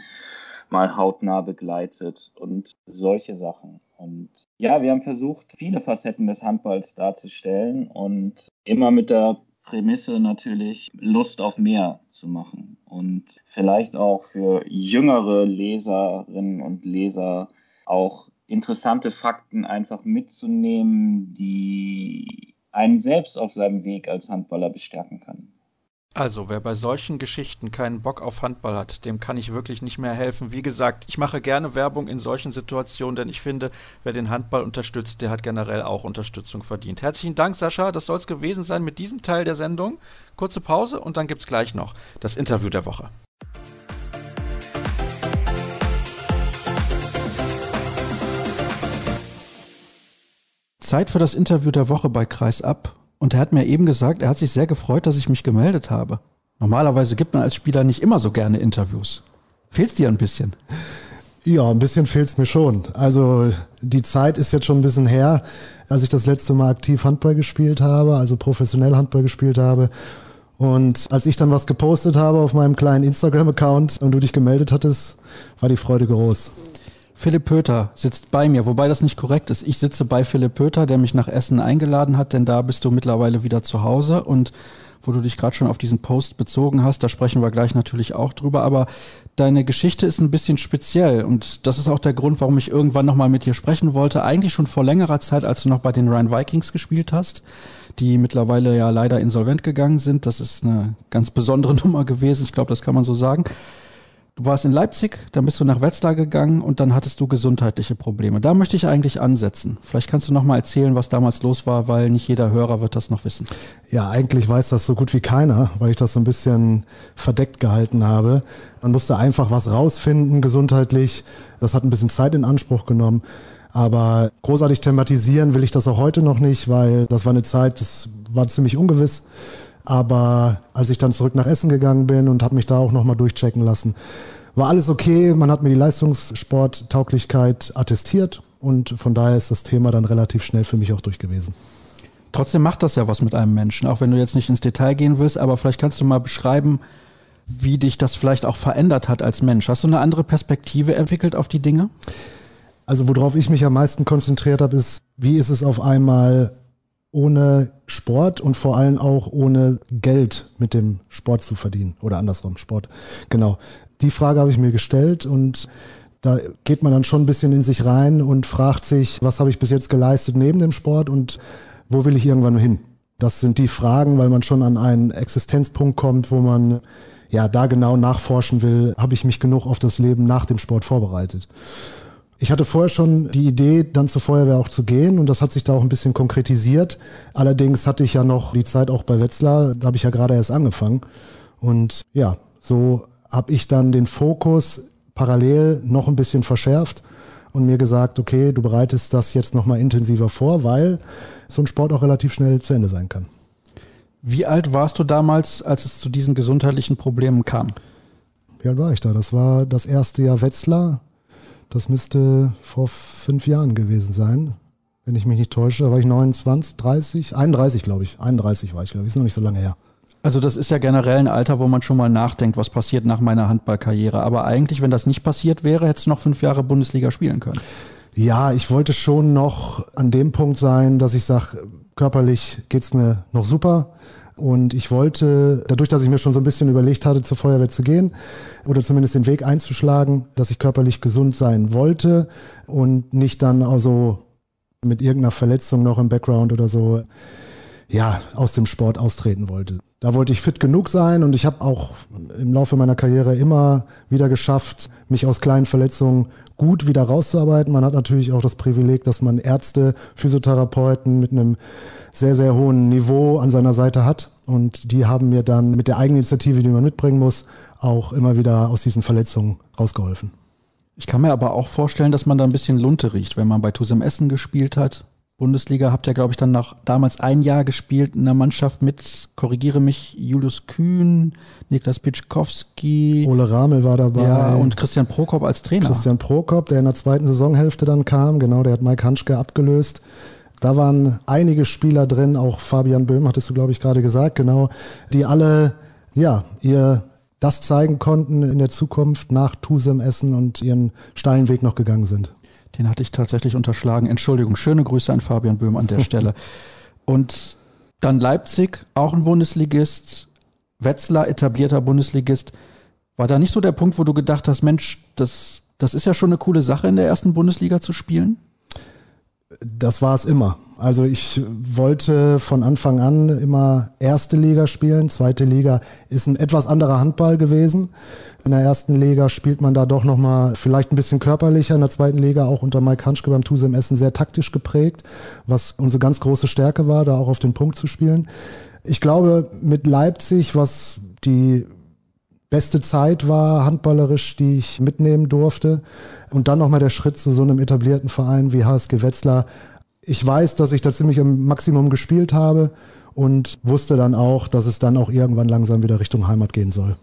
[SPEAKER 3] mal hautnah begleitet und solche Sachen. Und ja, wir haben versucht, viele Facetten des Handballs darzustellen und immer mit der Prämisse natürlich Lust auf mehr zu machen und vielleicht auch für jüngere Leserinnen und Leser auch interessante Fakten einfach mitzunehmen, die einen selbst auf seinem Weg als Handballer bestärken können.
[SPEAKER 1] Also, wer bei solchen Geschichten keinen Bock auf Handball hat, dem kann ich wirklich nicht mehr helfen. Wie gesagt, ich mache gerne Werbung in solchen Situationen, denn ich finde, wer den Handball unterstützt, der hat generell auch Unterstützung verdient. Herzlichen Dank, Sascha. Das soll es gewesen sein mit diesem Teil der Sendung. Kurze Pause und dann gibt es gleich noch das Interview der Woche. Zeit für das Interview der Woche bei Kreis ab. Und er hat mir eben gesagt, er hat sich sehr gefreut, dass ich mich gemeldet habe. Normalerweise gibt man als Spieler nicht immer so gerne Interviews. Fehlt's dir ein bisschen?
[SPEAKER 4] Ja, ein bisschen fehlt's mir schon. Also die Zeit ist jetzt schon ein bisschen her, als ich das letzte Mal aktiv Handball gespielt habe, also professionell Handball gespielt habe. Und als ich dann was gepostet habe auf meinem kleinen Instagram-Account und du dich gemeldet hattest, war die Freude groß.
[SPEAKER 1] Philipp Pöter sitzt bei mir, wobei das nicht korrekt ist. Ich sitze bei Philipp Pöter, der mich nach Essen eingeladen hat, denn da bist du mittlerweile wieder zu Hause und wo du dich gerade schon auf diesen Post bezogen hast, da sprechen wir gleich natürlich auch drüber, aber deine Geschichte ist ein bisschen speziell und das ist auch der Grund, warum ich irgendwann nochmal mit dir sprechen wollte. Eigentlich schon vor längerer Zeit, als du noch bei den Rhine Vikings gespielt hast, die mittlerweile ja leider insolvent gegangen sind. Das ist eine ganz besondere <laughs> Nummer gewesen, ich glaube, das kann man so sagen. Du warst in Leipzig, dann bist du nach Wetzlar gegangen und dann hattest du gesundheitliche Probleme. Da möchte ich eigentlich ansetzen. Vielleicht kannst du noch mal erzählen, was damals los war, weil nicht jeder Hörer wird das noch wissen.
[SPEAKER 4] Ja, eigentlich weiß das so gut wie keiner, weil ich das so ein bisschen verdeckt gehalten habe. Man musste einfach was rausfinden gesundheitlich. Das hat ein bisschen Zeit in Anspruch genommen. Aber großartig thematisieren will ich das auch heute noch nicht, weil das war eine Zeit, das war ziemlich ungewiss. Aber als ich dann zurück nach Essen gegangen bin und habe mich da auch nochmal durchchecken lassen, war alles okay. Man hat mir die Leistungssporttauglichkeit attestiert und von daher ist das Thema dann relativ schnell für mich auch durch gewesen.
[SPEAKER 1] Trotzdem macht das ja was mit einem Menschen, auch wenn du jetzt nicht ins Detail gehen willst, aber vielleicht kannst du mal beschreiben, wie dich das vielleicht auch verändert hat als Mensch. Hast du eine andere Perspektive entwickelt auf die Dinge?
[SPEAKER 4] Also worauf ich mich am meisten konzentriert habe, ist, wie ist es auf einmal ohne Sport und vor allem auch ohne Geld mit dem Sport zu verdienen oder andersrum Sport. Genau. Die Frage habe ich mir gestellt und da geht man dann schon ein bisschen in sich rein und fragt sich, was habe ich bis jetzt geleistet neben dem Sport und wo will ich irgendwann hin? Das sind die Fragen, weil man schon an einen Existenzpunkt kommt, wo man ja da genau nachforschen will, habe ich mich genug auf das Leben nach dem Sport vorbereitet. Ich hatte vorher schon die Idee, dann zur Feuerwehr auch zu gehen und das hat sich da auch ein bisschen konkretisiert. Allerdings hatte ich ja noch die Zeit auch bei Wetzlar, da habe ich ja gerade erst angefangen. Und ja, so habe ich dann den Fokus parallel noch ein bisschen verschärft und mir gesagt, okay, du bereitest das jetzt nochmal intensiver vor, weil so ein Sport auch relativ schnell zu Ende sein kann.
[SPEAKER 1] Wie alt warst du damals, als es zu diesen gesundheitlichen Problemen kam?
[SPEAKER 4] Wie alt war ich da? Das war das erste Jahr Wetzlar. Das müsste vor fünf Jahren gewesen sein, wenn ich mich nicht täusche. Da war ich 29, 30, 31 glaube ich. 31 war ich, glaube ich. Ist noch nicht so lange her.
[SPEAKER 1] Also das ist ja generell ein Alter, wo man schon mal nachdenkt, was passiert nach meiner Handballkarriere. Aber eigentlich, wenn das nicht passiert wäre, hättest du noch fünf Jahre Bundesliga spielen können.
[SPEAKER 4] Ja, ich wollte schon noch an dem Punkt sein, dass ich sage, körperlich geht's mir noch super. Und ich wollte, dadurch, dass ich mir schon so ein bisschen überlegt hatte, zur Feuerwehr zu gehen oder zumindest den Weg einzuschlagen, dass ich körperlich gesund sein wollte und nicht dann also mit irgendeiner Verletzung noch im Background oder so, ja, aus dem Sport austreten wollte. Da wollte ich fit genug sein und ich habe auch im Laufe meiner Karriere immer wieder geschafft, mich aus kleinen Verletzungen gut wieder rauszuarbeiten. Man hat natürlich auch das Privileg, dass man Ärzte, Physiotherapeuten mit einem sehr, sehr hohen Niveau an seiner Seite hat. Und die haben mir dann mit der Eigeninitiative, die man mitbringen muss, auch immer wieder aus diesen Verletzungen rausgeholfen.
[SPEAKER 1] Ich kann mir aber auch vorstellen, dass man da ein bisschen Lunte riecht, wenn man bei Tusem Essen gespielt hat. Bundesliga habt ihr, glaube ich, dann nach damals ein Jahr gespielt in der Mannschaft mit, korrigiere mich, Julius Kühn, Niklas Pitschkowski.
[SPEAKER 4] Ole Ramel war dabei. Ja,
[SPEAKER 1] und Christian Prokop als Trainer.
[SPEAKER 4] Christian Prokop, der in der zweiten Saisonhälfte dann kam, genau, der hat Mike Hanschke abgelöst. Da waren einige Spieler drin, auch Fabian Böhm, hattest du, glaube ich, gerade gesagt, genau, die alle, ja, ihr das zeigen konnten in der Zukunft nach Tusem Essen und ihren steilen Weg noch gegangen sind.
[SPEAKER 1] Den hatte ich tatsächlich unterschlagen. Entschuldigung, schöne Grüße an Fabian Böhm an der <laughs> Stelle. und Dann Leipzig, auch ein Bundesligist. Wetzlar, etablierter Bundesligist. War da nicht so der Punkt, wo du gedacht hast, Mensch, das, das ist ja schon eine coole Sache, in der ersten Bundesliga zu spielen?
[SPEAKER 4] Das war es immer. Also ich wollte von Anfang an immer erste Liga spielen. Zweite Liga ist ein etwas anderer Handball gewesen. In der ersten Liga spielt man da doch nochmal vielleicht ein bisschen körperlicher. In der zweiten Liga auch unter Mike Hanschke beim Tusem Essen sehr taktisch geprägt, was unsere ganz große Stärke war, da auch auf den Punkt zu spielen. Ich glaube, mit Leipzig, was die beste Zeit war, handballerisch, die ich mitnehmen durfte. Und dann nochmal der Schritt zu so einem etablierten Verein wie HSG Wetzlar. Ich weiß, dass ich da ziemlich im Maximum gespielt habe und wusste dann auch, dass es dann auch irgendwann langsam wieder Richtung Heimat gehen soll.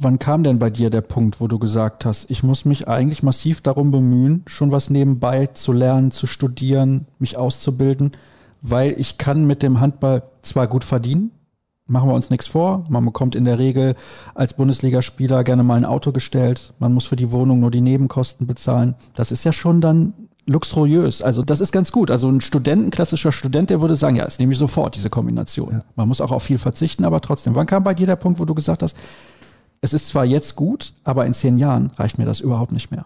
[SPEAKER 1] Wann kam denn bei dir der Punkt, wo du gesagt hast, ich muss mich eigentlich massiv darum bemühen, schon was nebenbei zu lernen, zu studieren, mich auszubilden, weil ich kann mit dem Handball zwar gut verdienen, machen wir uns nichts vor. Man bekommt in der Regel als Bundesligaspieler gerne mal ein Auto gestellt. Man muss für die Wohnung nur die Nebenkosten bezahlen. Das ist ja schon dann luxuriös. Also das ist ganz gut. Also ein Student, ein klassischer Student, der würde sagen, ja, das nehme ich sofort, diese Kombination. Ja. Man muss auch auf viel verzichten, aber trotzdem. Wann kam bei dir der Punkt, wo du gesagt hast, es ist zwar jetzt gut, aber in zehn Jahren reicht mir das überhaupt nicht mehr?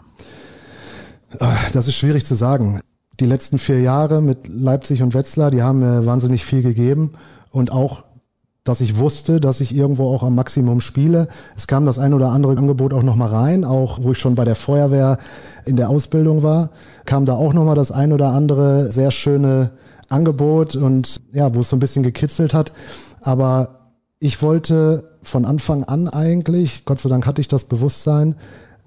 [SPEAKER 4] Ah, das ist schwierig zu sagen. Die letzten vier Jahre mit Leipzig und Wetzlar, die haben mir wahnsinnig viel gegeben und auch dass ich wusste, dass ich irgendwo auch am Maximum spiele. Es kam das ein oder andere Angebot auch nochmal rein, auch wo ich schon bei der Feuerwehr in der Ausbildung war, kam da auch nochmal das ein oder andere sehr schöne Angebot und ja, wo es so ein bisschen gekitzelt hat. Aber ich wollte von Anfang an eigentlich, Gott sei Dank hatte ich das Bewusstsein,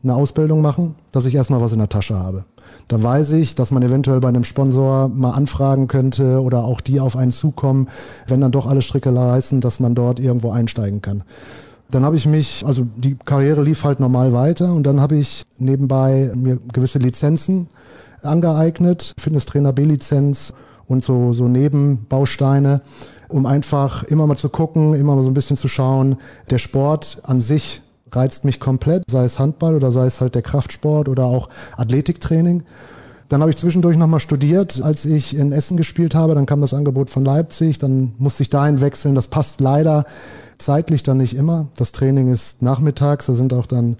[SPEAKER 4] eine Ausbildung machen, dass ich erstmal was in der Tasche habe. Da weiß ich, dass man eventuell bei einem Sponsor mal anfragen könnte oder auch die auf einen zukommen, wenn dann doch alle Stricke reißen, dass man dort irgendwo einsteigen kann. Dann habe ich mich, also die Karriere lief halt normal weiter und dann habe ich nebenbei mir gewisse Lizenzen angeeignet, Fitnesstrainer B-Lizenz und so, so Nebenbausteine, um einfach immer mal zu gucken, immer mal so ein bisschen zu schauen, der Sport an sich reizt mich komplett, sei es Handball oder sei es halt der Kraftsport oder auch Athletiktraining. Dann habe ich zwischendurch nochmal studiert, als ich in Essen gespielt habe. Dann kam das Angebot von Leipzig, dann musste ich dahin wechseln. Das passt leider zeitlich dann nicht immer. Das Training ist nachmittags, da sind auch dann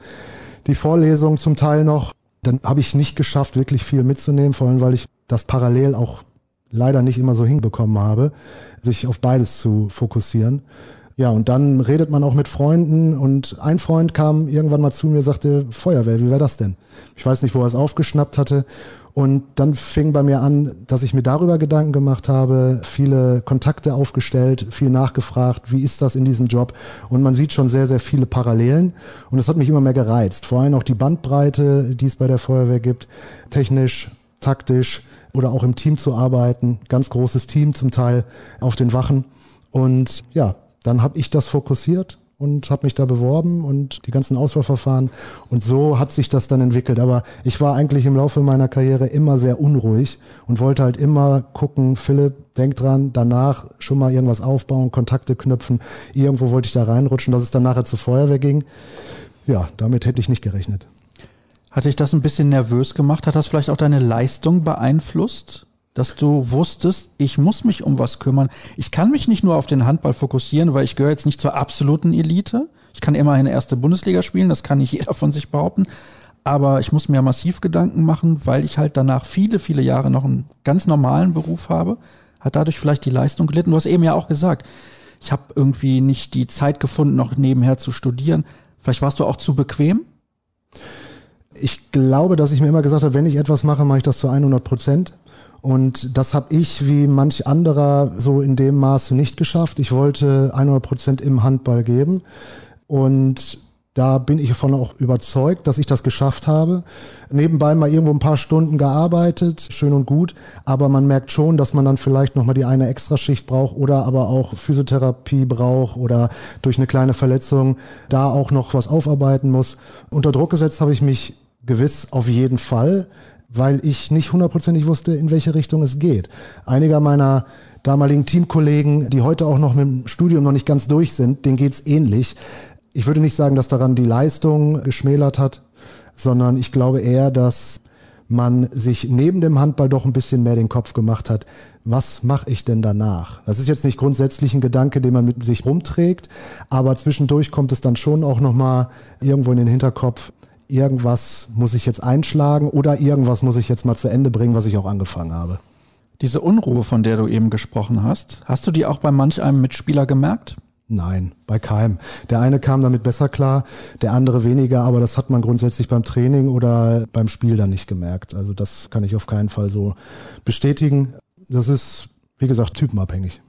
[SPEAKER 4] die Vorlesungen zum Teil noch. Dann habe ich nicht geschafft, wirklich viel mitzunehmen, vor allem weil ich das parallel auch leider nicht immer so hinbekommen habe, sich auf beides zu fokussieren. Ja, und dann redet man auch mit Freunden und ein Freund kam irgendwann mal zu mir, sagte, Feuerwehr, wie wäre das denn? Ich weiß nicht, wo er es aufgeschnappt hatte. Und dann fing bei mir an, dass ich mir darüber Gedanken gemacht habe, viele Kontakte aufgestellt, viel nachgefragt, wie ist das in diesem Job? Und man sieht schon sehr, sehr viele Parallelen. Und es hat mich immer mehr gereizt. Vor allem auch die Bandbreite, die es bei der Feuerwehr gibt, technisch, taktisch oder auch im Team zu arbeiten. Ganz großes Team zum Teil auf den Wachen. Und ja, dann habe ich das fokussiert und habe mich da beworben und die ganzen Auswahlverfahren. Und so hat sich das dann entwickelt. Aber ich war eigentlich im Laufe meiner Karriere immer sehr unruhig und wollte halt immer gucken, Philipp, denk dran, danach schon mal irgendwas aufbauen, Kontakte knüpfen. Irgendwo wollte ich da reinrutschen, dass es dann nachher zur Feuerwehr ging. Ja, damit hätte ich nicht gerechnet.
[SPEAKER 1] Hat dich das ein bisschen nervös gemacht? Hat das vielleicht auch deine Leistung beeinflusst? Dass du wusstest, ich muss mich um was kümmern. Ich kann mich nicht nur auf den Handball fokussieren, weil ich gehöre jetzt nicht zur absoluten Elite. Ich kann immerhin erste Bundesliga spielen, das kann nicht <laughs> jeder von sich behaupten. Aber ich muss mir massiv Gedanken machen, weil ich halt danach viele, viele Jahre noch einen ganz normalen Beruf habe. Hat dadurch vielleicht die Leistung gelitten. Du hast eben ja auch gesagt, ich habe irgendwie nicht die Zeit gefunden, noch nebenher zu studieren. Vielleicht warst du auch zu bequem?
[SPEAKER 4] Ich glaube, dass ich mir immer gesagt habe, wenn ich etwas mache, mache ich das zu 100 Prozent. Und das habe ich wie manch anderer so in dem Maße nicht geschafft. Ich wollte 100 Prozent im Handball geben. Und da bin ich davon auch überzeugt, dass ich das geschafft habe. Nebenbei mal irgendwo ein paar Stunden gearbeitet, schön und gut, aber man merkt schon, dass man dann vielleicht nochmal die eine Extraschicht braucht oder aber auch Physiotherapie braucht oder durch eine kleine Verletzung da auch noch was aufarbeiten muss. Unter Druck gesetzt habe ich mich gewiss auf jeden Fall weil ich nicht hundertprozentig wusste, in welche Richtung es geht. Einige meiner damaligen Teamkollegen, die heute auch noch mit dem Studium noch nicht ganz durch sind, denen geht's ähnlich. Ich würde nicht sagen, dass daran die Leistung geschmälert hat, sondern ich glaube eher, dass man sich neben dem Handball doch ein bisschen mehr den Kopf gemacht hat, was mache ich denn danach? Das ist jetzt nicht grundsätzlich ein Gedanke, den man mit sich rumträgt, aber zwischendurch kommt es dann schon auch nochmal irgendwo in den Hinterkopf, irgendwas muss ich jetzt einschlagen oder irgendwas muss ich jetzt mal zu Ende bringen, was ich auch angefangen habe.
[SPEAKER 1] Diese Unruhe, von der du eben gesprochen hast, hast du die auch bei manch einem Mitspieler gemerkt?
[SPEAKER 4] Nein, bei keinem. Der eine kam damit besser klar, der andere weniger, aber das hat man grundsätzlich beim Training oder beim Spiel dann nicht gemerkt. Also das kann ich auf keinen Fall so bestätigen. Das ist, wie gesagt, typenabhängig.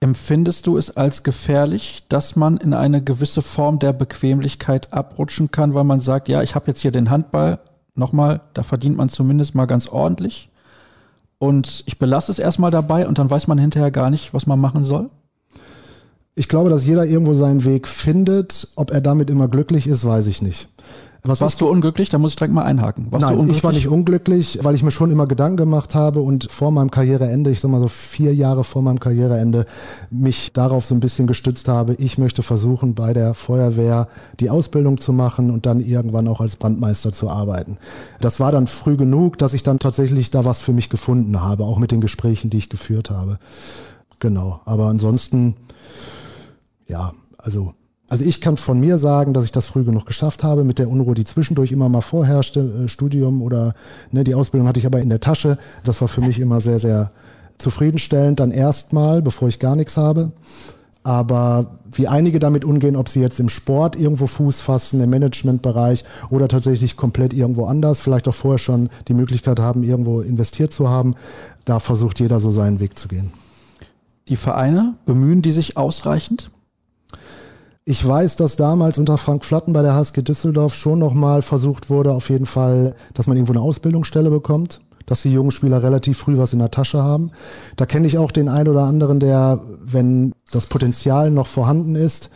[SPEAKER 1] Empfindest du es als gefährlich, dass man in eine gewisse Form der Bequemlichkeit abrutschen kann, weil man sagt, ja, ich habe jetzt hier den Handball, nochmal, da verdient man zumindest mal ganz ordentlich und ich belasse es erstmal dabei und dann weiß man hinterher gar nicht, was man machen soll?
[SPEAKER 4] Ich glaube, dass jeder irgendwo seinen Weg findet. Ob er damit immer glücklich ist, weiß ich nicht.
[SPEAKER 1] Was Warst du unglücklich? Da muss ich direkt mal einhaken.
[SPEAKER 4] Warst Nein, ich war nicht unglücklich, weil ich mir schon immer Gedanken gemacht habe und vor meinem Karriereende, ich sag mal so vier Jahre vor meinem Karriereende, mich darauf so ein bisschen gestützt habe. Ich möchte versuchen, bei der Feuerwehr die Ausbildung zu machen und dann irgendwann auch als Brandmeister zu arbeiten. Das war dann früh genug, dass ich dann tatsächlich da was für mich gefunden habe, auch mit den Gesprächen, die ich geführt habe. Genau. Aber ansonsten, ja, also also ich kann von mir sagen, dass ich das früh genug geschafft habe mit der Unruhe, die zwischendurch immer mal vorherrschte, äh, Studium oder ne, die Ausbildung hatte ich aber in der Tasche. Das war für mich immer sehr, sehr zufriedenstellend. Dann erstmal, bevor ich gar nichts habe. Aber wie einige damit umgehen, ob sie jetzt im Sport irgendwo Fuß fassen, im Managementbereich oder tatsächlich komplett irgendwo anders, vielleicht auch vorher schon die Möglichkeit haben, irgendwo investiert zu haben, da versucht jeder so seinen Weg zu gehen.
[SPEAKER 1] Die Vereine bemühen die sich ausreichend?
[SPEAKER 4] Ich weiß, dass damals unter Frank Flatten bei der HSG Düsseldorf schon nochmal versucht wurde, auf jeden Fall, dass man irgendwo eine Ausbildungsstelle bekommt, dass die jungen Spieler relativ früh was in der Tasche haben. Da kenne ich auch den einen oder anderen, der, wenn das Potenzial noch vorhanden ist,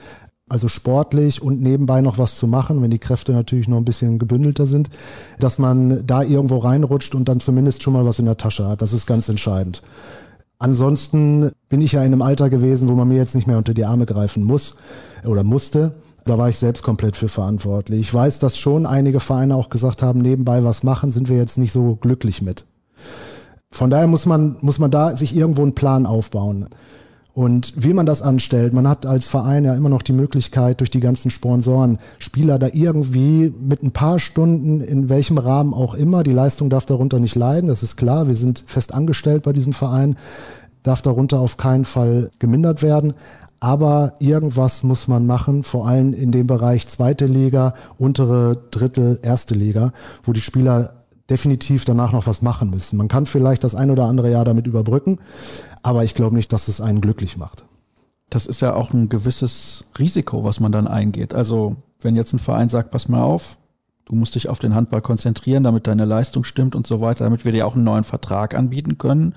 [SPEAKER 4] also sportlich und nebenbei noch was zu machen, wenn die Kräfte natürlich noch ein bisschen gebündelter sind, dass man da irgendwo reinrutscht und dann zumindest schon mal was in der Tasche hat. Das ist ganz entscheidend. Ansonsten bin ich ja in einem Alter gewesen, wo man mir jetzt nicht mehr unter die Arme greifen muss oder musste. Da war ich selbst komplett für verantwortlich. Ich weiß, dass schon einige Vereine auch gesagt haben, nebenbei was machen, sind wir jetzt nicht so glücklich mit. Von daher muss man, muss man da sich irgendwo einen Plan aufbauen. Und wie man das anstellt, man hat als Verein ja immer noch die Möglichkeit, durch die ganzen Sponsoren Spieler da irgendwie mit ein paar Stunden, in welchem Rahmen auch immer, die Leistung darf darunter nicht leiden, das ist klar, wir sind fest angestellt bei diesem Verein, darf darunter auf keinen Fall gemindert werden. Aber irgendwas muss man machen, vor allem in dem Bereich zweite Liga, untere Drittel, erste Liga, wo die Spieler definitiv danach noch was machen müssen. Man kann vielleicht das ein oder andere Jahr damit überbrücken, aber ich glaube nicht, dass es einen glücklich macht.
[SPEAKER 1] Das ist ja auch ein gewisses Risiko, was man dann eingeht. Also wenn jetzt ein Verein sagt, pass mal auf, du musst dich auf den Handball konzentrieren, damit deine Leistung stimmt und so weiter, damit wir dir auch einen neuen Vertrag anbieten können.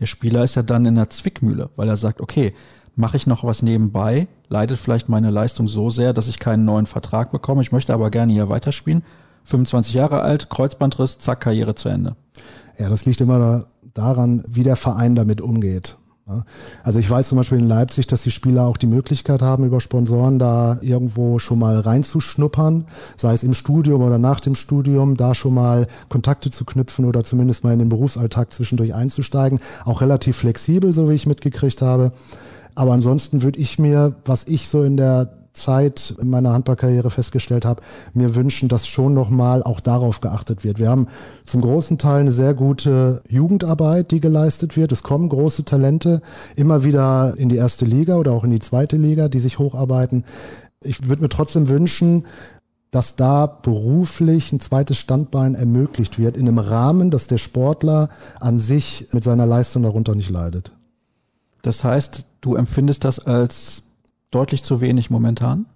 [SPEAKER 1] Der Spieler ist ja dann in der Zwickmühle, weil er sagt, okay, mache ich noch was nebenbei, leidet vielleicht meine Leistung so sehr, dass ich keinen neuen Vertrag bekomme. Ich möchte aber gerne hier weiterspielen. 25 Jahre alt, Kreuzbandriss, zack, Karriere zu Ende.
[SPEAKER 4] Ja, das liegt immer da, daran, wie der Verein damit umgeht. Also ich weiß zum Beispiel in Leipzig, dass die Spieler auch die Möglichkeit haben, über Sponsoren da irgendwo schon mal reinzuschnuppern, sei es im Studium oder nach dem Studium, da schon mal Kontakte zu knüpfen oder zumindest mal in den Berufsalltag zwischendurch einzusteigen. Auch relativ flexibel, so wie ich mitgekriegt habe. Aber ansonsten würde ich mir, was ich so in der Zeit in meiner Handballkarriere festgestellt habe, mir wünschen, dass schon nochmal auch darauf geachtet wird. Wir haben zum großen Teil eine sehr gute Jugendarbeit, die geleistet wird. Es kommen große Talente immer wieder in die erste Liga oder auch in die zweite Liga, die sich hocharbeiten. Ich würde mir trotzdem wünschen, dass da beruflich ein zweites Standbein ermöglicht wird, in einem Rahmen, dass der Sportler an sich mit seiner Leistung darunter nicht leidet.
[SPEAKER 1] Das heißt, du empfindest das als deutlich zu wenig momentan?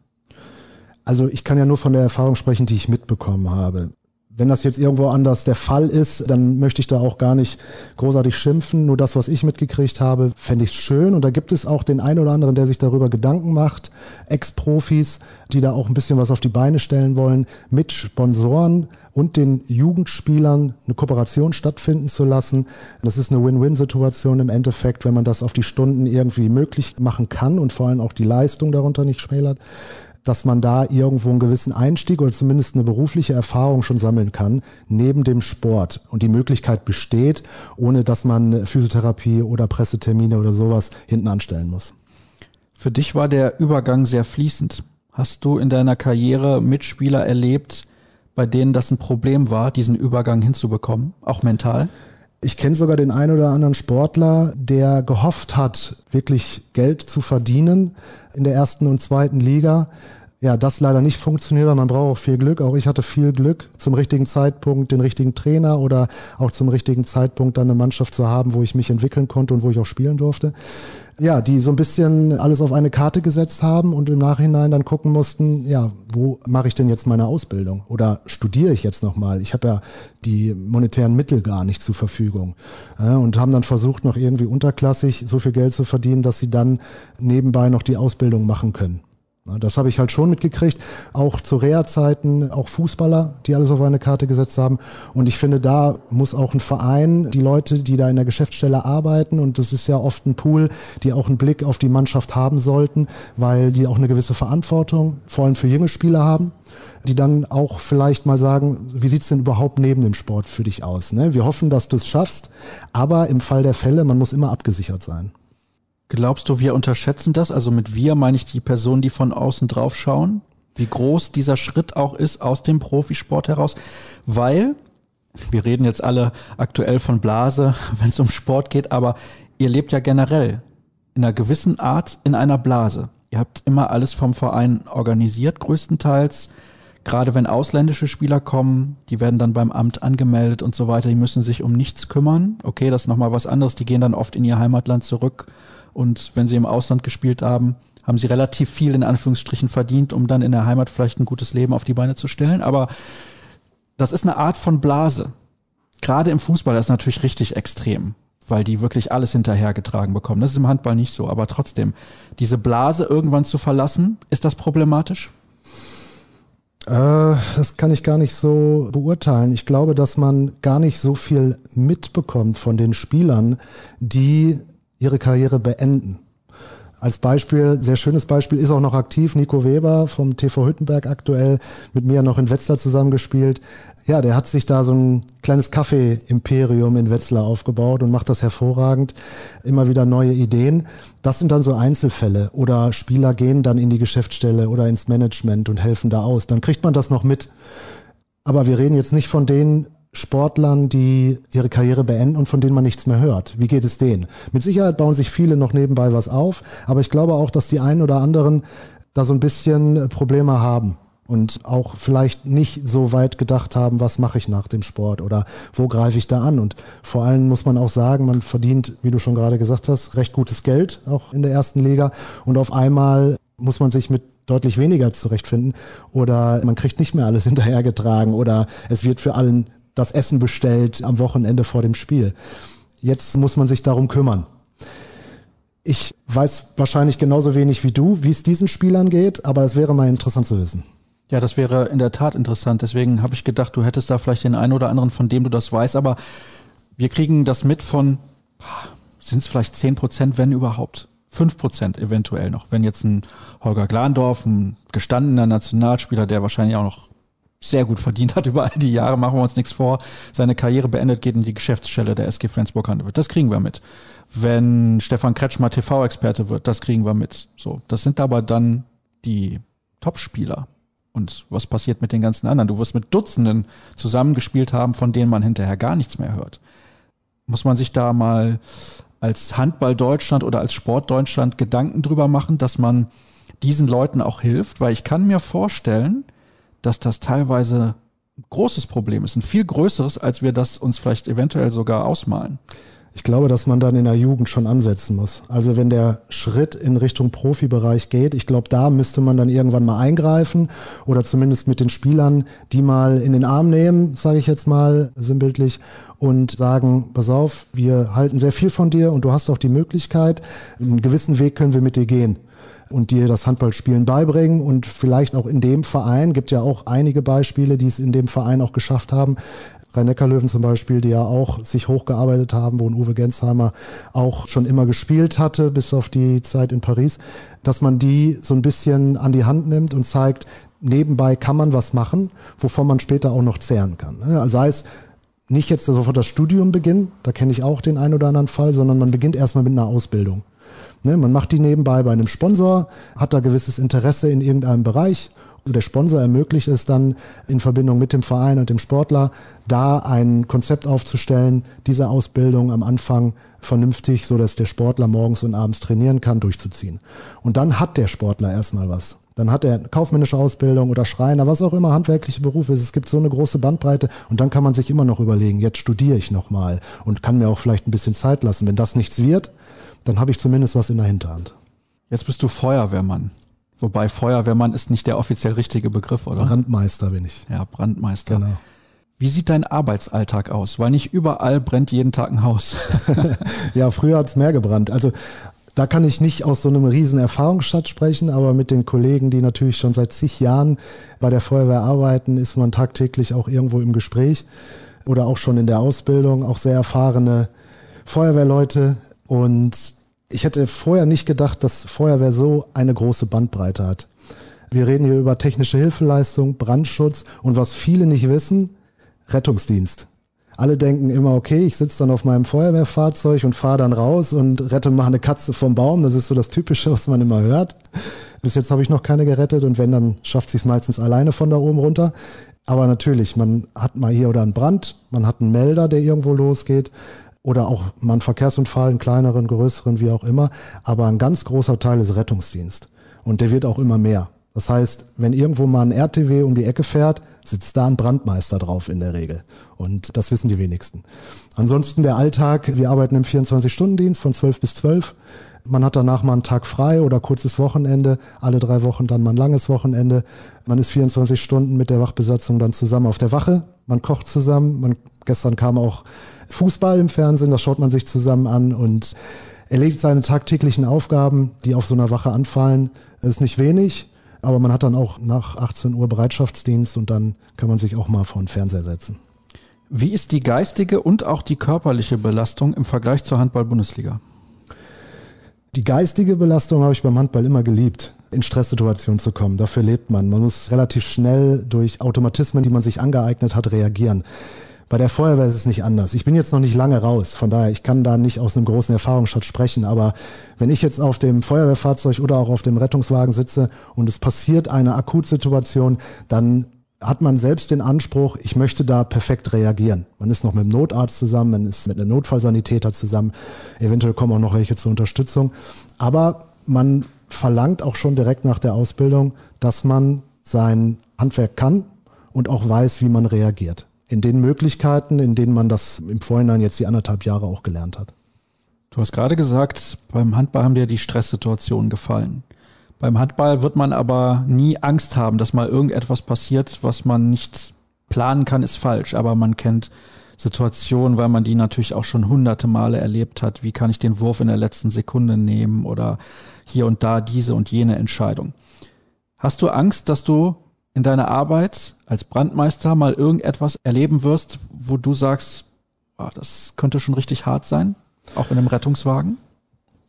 [SPEAKER 4] Also ich kann ja nur von der Erfahrung sprechen, die ich mitbekommen habe. Wenn das jetzt irgendwo anders der Fall ist, dann möchte ich da auch gar nicht großartig schimpfen. Nur das, was ich mitgekriegt habe, fände ich schön. Und da gibt es auch den einen oder anderen, der sich darüber Gedanken macht. Ex-Profis, die da auch ein bisschen was auf die Beine stellen wollen, mit Sponsoren und den Jugendspielern eine Kooperation stattfinden zu lassen. Das ist eine Win-Win-Situation im Endeffekt, wenn man das auf die Stunden irgendwie möglich machen kann und vor allem auch die Leistung darunter nicht schmälert. Dass man da irgendwo einen gewissen Einstieg oder zumindest eine berufliche Erfahrung schon sammeln kann, neben dem Sport. Und die Möglichkeit besteht, ohne dass man Physiotherapie oder Pressetermine oder sowas hinten anstellen muss.
[SPEAKER 1] Für dich war der Übergang sehr fließend. Hast du in deiner Karriere Mitspieler erlebt, bei denen das ein Problem war, diesen Übergang hinzubekommen, auch mental?
[SPEAKER 4] Ich kenne sogar den einen oder anderen Sportler, der gehofft hat, wirklich Geld zu verdienen in der ersten und zweiten Liga. Ja, das leider nicht funktioniert, aber man braucht auch viel Glück. Auch ich hatte viel Glück, zum richtigen Zeitpunkt den richtigen Trainer oder auch zum richtigen Zeitpunkt dann eine Mannschaft zu haben, wo ich mich entwickeln konnte und wo ich auch spielen durfte ja, die so ein bisschen alles auf eine Karte gesetzt haben und im Nachhinein dann gucken mussten, ja, wo mache ich denn jetzt meine Ausbildung oder studiere ich jetzt nochmal? Ich habe ja die monetären Mittel gar nicht zur Verfügung und haben dann versucht, noch irgendwie unterklassig so viel Geld zu verdienen, dass sie dann nebenbei noch die Ausbildung machen können. Das habe ich halt schon mitgekriegt, auch zu Reha-Zeiten, auch Fußballer, die alles auf eine Karte gesetzt haben. Und ich finde, da muss auch ein Verein, die Leute, die da in der Geschäftsstelle arbeiten, und das ist ja oft ein Pool, die auch einen Blick auf die Mannschaft haben sollten, weil die auch eine gewisse Verantwortung, vor allem für junge Spieler haben die dann auch vielleicht mal sagen, wie sieht's denn überhaupt neben dem Sport für dich aus? Ne? Wir hoffen, dass du es schaffst, aber im Fall der Fälle, man muss immer abgesichert sein.
[SPEAKER 1] Glaubst du, wir unterschätzen das? Also mit wir meine ich die Personen, die von außen drauf schauen, wie groß dieser Schritt auch ist aus dem Profisport heraus, weil wir reden jetzt alle aktuell von Blase, <laughs> wenn es um Sport geht, aber ihr lebt ja generell in einer gewissen Art in einer Blase. Ihr habt immer alles vom Verein organisiert, größtenteils. Gerade wenn ausländische Spieler kommen, die werden dann beim Amt angemeldet und so weiter, die müssen sich um nichts kümmern. Okay, das ist nochmal was anderes. Die gehen dann oft in ihr Heimatland zurück und wenn sie im Ausland gespielt haben, haben sie relativ viel in Anführungsstrichen verdient, um dann in der Heimat vielleicht ein gutes Leben auf die Beine zu stellen. Aber das ist eine Art von Blase. Gerade im Fußball ist natürlich richtig extrem, weil die wirklich alles hinterhergetragen bekommen. Das ist im Handball nicht so. Aber trotzdem, diese Blase irgendwann zu verlassen, ist das problematisch?
[SPEAKER 4] Äh, das kann ich gar nicht so beurteilen. Ich glaube, dass man gar nicht so viel mitbekommt von den Spielern, die ihre Karriere beenden. Als Beispiel, sehr schönes Beispiel, ist auch noch aktiv Nico Weber vom TV Hüttenberg aktuell, mit mir noch in Wetzlar zusammengespielt. Ja, der hat sich da so ein kleines Kaffee-Imperium in Wetzlar aufgebaut und macht das hervorragend. Immer wieder neue Ideen. Das sind dann so Einzelfälle. Oder Spieler gehen dann in die Geschäftsstelle oder ins Management und helfen da aus. Dann kriegt man das noch mit. Aber wir reden jetzt nicht von denen, Sportlern, die ihre Karriere beenden und von denen man nichts mehr hört. Wie geht es denen? Mit Sicherheit bauen sich viele noch nebenbei was auf, aber ich glaube auch, dass die einen oder anderen da so ein bisschen Probleme haben und auch vielleicht nicht so weit gedacht haben, was mache ich nach dem Sport oder wo greife ich da an. Und vor allem muss man auch sagen, man verdient, wie du schon gerade gesagt hast, recht gutes Geld, auch in der ersten Liga. Und auf einmal muss man sich mit deutlich weniger zurechtfinden oder man kriegt nicht mehr alles <laughs> hinterhergetragen oder es wird für allen das Essen bestellt am Wochenende vor dem Spiel. Jetzt muss man sich darum kümmern. Ich weiß wahrscheinlich genauso wenig wie du, wie es diesen Spielern geht, aber es wäre mal interessant zu wissen.
[SPEAKER 1] Ja, das wäre in der Tat interessant. Deswegen habe ich gedacht, du hättest da vielleicht den einen oder anderen, von dem du das weißt. Aber wir kriegen das mit von, sind es vielleicht zehn Prozent, wenn überhaupt. Fünf Prozent eventuell noch. Wenn jetzt ein Holger Glandorf, ein gestandener Nationalspieler, der wahrscheinlich auch noch sehr gut verdient hat <laughs> über all die Jahre, machen wir uns nichts vor, seine Karriere beendet, geht in die Geschäftsstelle der SG Flensburg Handewitt. Das kriegen wir mit. Wenn Stefan Kretschmer TV-Experte wird, das kriegen wir mit. So, das sind aber dann die Topspieler. Und was passiert mit den ganzen anderen? Du wirst mit Dutzenden zusammengespielt haben, von denen man hinterher gar nichts mehr hört. Muss man sich da mal als Handball Deutschland oder als Sport Deutschland Gedanken drüber machen, dass man diesen Leuten auch hilft? Weil ich kann mir vorstellen, dass das teilweise ein großes Problem ist, ein viel größeres, als wir das uns vielleicht eventuell sogar ausmalen.
[SPEAKER 4] Ich glaube, dass man dann in der Jugend schon ansetzen muss. Also wenn der Schritt in Richtung Profibereich geht, ich glaube, da müsste man dann irgendwann mal eingreifen oder zumindest mit den Spielern, die mal in den Arm nehmen, sage ich jetzt mal sinnbildlich, und sagen, pass auf, wir halten sehr viel von dir und du hast auch die Möglichkeit, einen gewissen Weg können wir mit dir gehen und dir das Handballspielen beibringen und vielleicht auch in dem Verein, gibt ja auch einige Beispiele, die es in dem Verein auch geschafft haben, Rhein-Neckar-Löwen zum Beispiel, die ja auch sich hochgearbeitet haben, wo ein Uwe Gensheimer auch schon immer gespielt hatte, bis auf die Zeit in Paris, dass man die so ein bisschen an die Hand nimmt und zeigt, nebenbei kann man was machen, wovon man später auch noch zehren kann. Also sei es nicht jetzt sofort das Studium beginnen, da kenne ich auch den einen oder anderen Fall, sondern man beginnt erstmal mit einer Ausbildung. Ne, man macht die nebenbei bei einem Sponsor, hat da gewisses Interesse in irgendeinem Bereich der Sponsor ermöglicht es dann in Verbindung mit dem Verein und dem Sportler, da ein Konzept aufzustellen, diese Ausbildung am Anfang vernünftig, so dass der Sportler morgens und abends trainieren kann, durchzuziehen. Und dann hat der Sportler erstmal was. Dann hat er kaufmännische Ausbildung oder Schreiner, was auch immer handwerkliche Beruf ist. Es gibt so eine große Bandbreite und dann kann man sich immer noch überlegen, jetzt studiere ich nochmal und kann mir auch vielleicht ein bisschen Zeit lassen. Wenn das nichts wird, dann habe ich zumindest was in der Hinterhand.
[SPEAKER 1] Jetzt bist du Feuerwehrmann. Wobei Feuerwehrmann ist nicht der offiziell richtige Begriff, oder?
[SPEAKER 4] Brandmeister bin ich.
[SPEAKER 1] Ja, Brandmeister. Genau. Wie sieht dein Arbeitsalltag aus? Weil nicht überall brennt jeden Tag ein Haus. <laughs> <laughs>
[SPEAKER 4] ja, früher hat's mehr gebrannt. Also da kann ich nicht aus so einem riesen Erfahrungsschatz sprechen, aber mit den Kollegen, die natürlich schon seit zig Jahren bei der Feuerwehr arbeiten, ist man tagtäglich auch irgendwo im Gespräch oder auch schon in der Ausbildung, auch sehr erfahrene Feuerwehrleute. Und ich hätte vorher nicht gedacht, dass Feuerwehr so eine große Bandbreite hat. Wir reden hier über technische Hilfeleistung, Brandschutz und was viele nicht wissen, Rettungsdienst. Alle denken immer, okay, ich sitze dann auf meinem Feuerwehrfahrzeug und fahre dann raus und rette mal eine Katze vom Baum. Das ist so das Typische, was man immer hört. Bis jetzt habe ich noch keine gerettet und wenn, dann schafft sie es meistens alleine von da oben runter. Aber natürlich, man hat mal hier oder einen Brand, man hat einen Melder, der irgendwo losgeht oder auch mal einen Verkehrsunfall, einen kleineren, größeren, wie auch immer. Aber ein ganz großer Teil ist Rettungsdienst. Und der wird auch immer mehr. Das heißt, wenn irgendwo mal ein RTW um die Ecke fährt, sitzt da ein Brandmeister drauf in der Regel. Und das wissen die wenigsten. Ansonsten der Alltag, wir arbeiten im 24-Stunden-Dienst von 12 bis 12. Man hat danach mal einen Tag frei oder kurzes Wochenende, alle drei Wochen dann mal ein langes Wochenende. Man ist 24 Stunden mit der Wachbesatzung dann zusammen auf der Wache. Man kocht zusammen. Man, gestern kam auch Fußball im Fernsehen, das schaut man sich zusammen an und erledigt seine tagtäglichen Aufgaben, die auf so einer Wache anfallen. Das ist nicht wenig, aber man hat dann auch nach 18 Uhr Bereitschaftsdienst und dann kann man sich auch mal vor den Fernseher setzen.
[SPEAKER 1] Wie ist die geistige und auch die körperliche Belastung im Vergleich zur Handball-Bundesliga?
[SPEAKER 4] Die geistige Belastung habe ich beim Handball immer geliebt, in Stresssituationen zu kommen. Dafür lebt man. Man muss relativ schnell durch Automatismen, die man sich angeeignet hat, reagieren. Bei der Feuerwehr ist es nicht anders. Ich bin jetzt noch nicht lange raus, von daher, ich kann da nicht aus einem großen Erfahrungsschatz sprechen, aber wenn ich jetzt auf dem Feuerwehrfahrzeug oder auch auf dem Rettungswagen sitze und es passiert eine Akutsituation, dann hat man selbst den Anspruch, ich möchte da perfekt reagieren. Man ist noch mit dem Notarzt zusammen, man ist mit einem Notfallsanitäter zusammen, eventuell kommen auch noch welche zur Unterstützung, aber man verlangt auch schon direkt nach der Ausbildung, dass man sein Handwerk kann und auch weiß, wie man reagiert in den Möglichkeiten, in denen man das im Vorhinein jetzt die anderthalb Jahre auch gelernt hat.
[SPEAKER 1] Du hast gerade gesagt, beim Handball haben dir die Stresssituationen gefallen. Beim Handball wird man aber nie Angst haben, dass mal irgendetwas passiert, was man nicht planen kann, ist falsch. Aber man kennt Situationen, weil man die natürlich auch schon hunderte Male erlebt hat. Wie kann ich den Wurf in der letzten Sekunde nehmen oder hier und da diese und jene Entscheidung. Hast du Angst, dass du in deiner Arbeit als Brandmeister mal irgendetwas erleben wirst, wo du sagst, oh, das könnte schon richtig hart sein, auch in einem Rettungswagen?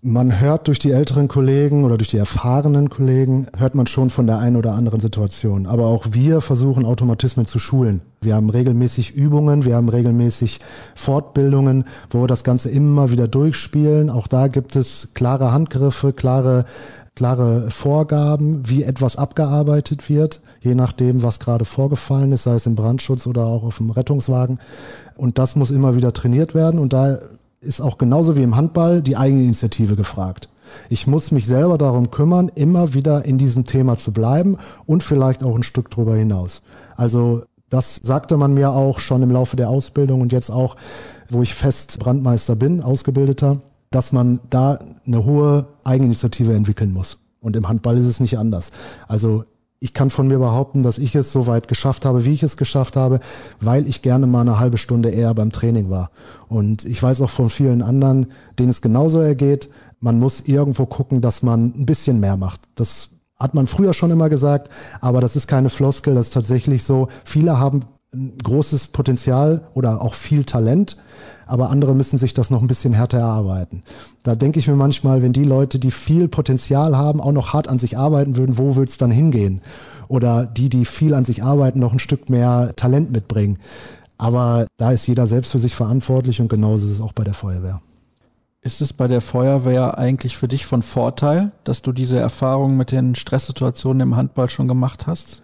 [SPEAKER 4] Man hört durch die älteren Kollegen oder durch die erfahrenen Kollegen, hört man schon von der einen oder anderen Situation. Aber auch wir versuchen Automatismen zu schulen. Wir haben regelmäßig Übungen, wir haben regelmäßig Fortbildungen, wo wir das Ganze immer wieder durchspielen. Auch da gibt es klare Handgriffe, klare klare Vorgaben, wie etwas abgearbeitet wird, je nachdem, was gerade vorgefallen ist, sei es im Brandschutz oder auch auf dem Rettungswagen. Und das muss immer wieder trainiert werden. Und da ist auch genauso wie im Handball die Eigeninitiative gefragt. Ich muss mich selber darum kümmern, immer wieder in diesem Thema zu bleiben und vielleicht auch ein Stück drüber hinaus. Also das sagte man mir auch schon im Laufe der Ausbildung und jetzt auch, wo ich fest Brandmeister bin, Ausgebildeter dass man da eine hohe Eigeninitiative entwickeln muss. Und im Handball ist es nicht anders. Also ich kann von mir behaupten, dass ich es so weit geschafft habe, wie ich es geschafft habe, weil ich gerne mal eine halbe Stunde eher beim Training war. Und ich weiß auch von vielen anderen, denen es genauso ergeht. Man muss irgendwo gucken, dass man ein bisschen mehr macht. Das hat man früher schon immer gesagt, aber das ist keine Floskel, das ist tatsächlich so. Viele haben ein großes Potenzial oder auch viel Talent, aber andere müssen sich das noch ein bisschen härter erarbeiten. Da denke ich mir manchmal, wenn die Leute, die viel Potenzial haben, auch noch hart an sich arbeiten würden, wo würde es dann hingehen? Oder die, die viel an sich arbeiten, noch ein Stück mehr Talent mitbringen. Aber da ist jeder selbst für sich verantwortlich und genauso ist es auch bei der Feuerwehr.
[SPEAKER 1] Ist es bei der Feuerwehr eigentlich für dich von Vorteil, dass du diese Erfahrung mit den Stresssituationen im Handball schon gemacht hast?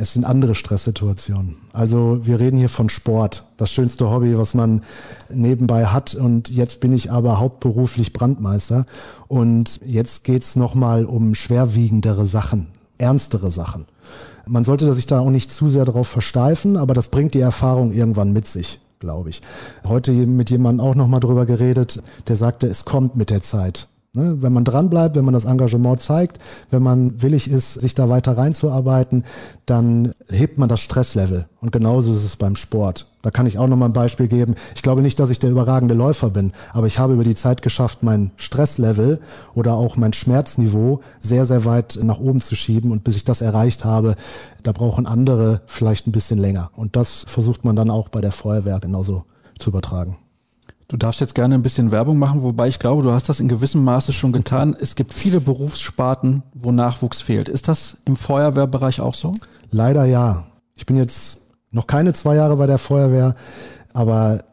[SPEAKER 4] Es sind andere Stresssituationen. Also wir reden hier von Sport, das schönste Hobby, was man nebenbei hat. Und jetzt bin ich aber hauptberuflich Brandmeister. Und jetzt geht's nochmal um schwerwiegendere Sachen, ernstere Sachen. Man sollte sich da auch nicht zu sehr darauf versteifen, aber das bringt die Erfahrung irgendwann mit sich glaube ich. Heute mit jemandem auch nochmal drüber geredet, der sagte, es kommt mit der Zeit. Ne? Wenn man dranbleibt, wenn man das Engagement zeigt, wenn man willig ist, sich da weiter reinzuarbeiten, dann hebt man das Stresslevel. Und genauso ist es beim Sport. Da kann ich auch nochmal ein Beispiel geben. Ich glaube nicht, dass ich der überragende Läufer bin, aber ich habe über die Zeit geschafft, mein Stresslevel oder auch mein Schmerzniveau sehr, sehr weit nach oben zu schieben. Und bis ich das erreicht habe, da brauchen andere vielleicht ein bisschen länger. Und das versucht man dann auch bei der Feuerwehr genauso zu übertragen.
[SPEAKER 1] Du darfst jetzt gerne ein bisschen Werbung machen, wobei ich glaube, du hast das in gewissem Maße schon getan. Es gibt viele Berufssparten, wo Nachwuchs fehlt. Ist das im Feuerwehrbereich auch so?
[SPEAKER 4] Leider ja. Ich bin jetzt noch keine zwei Jahre bei der Feuerwehr, aber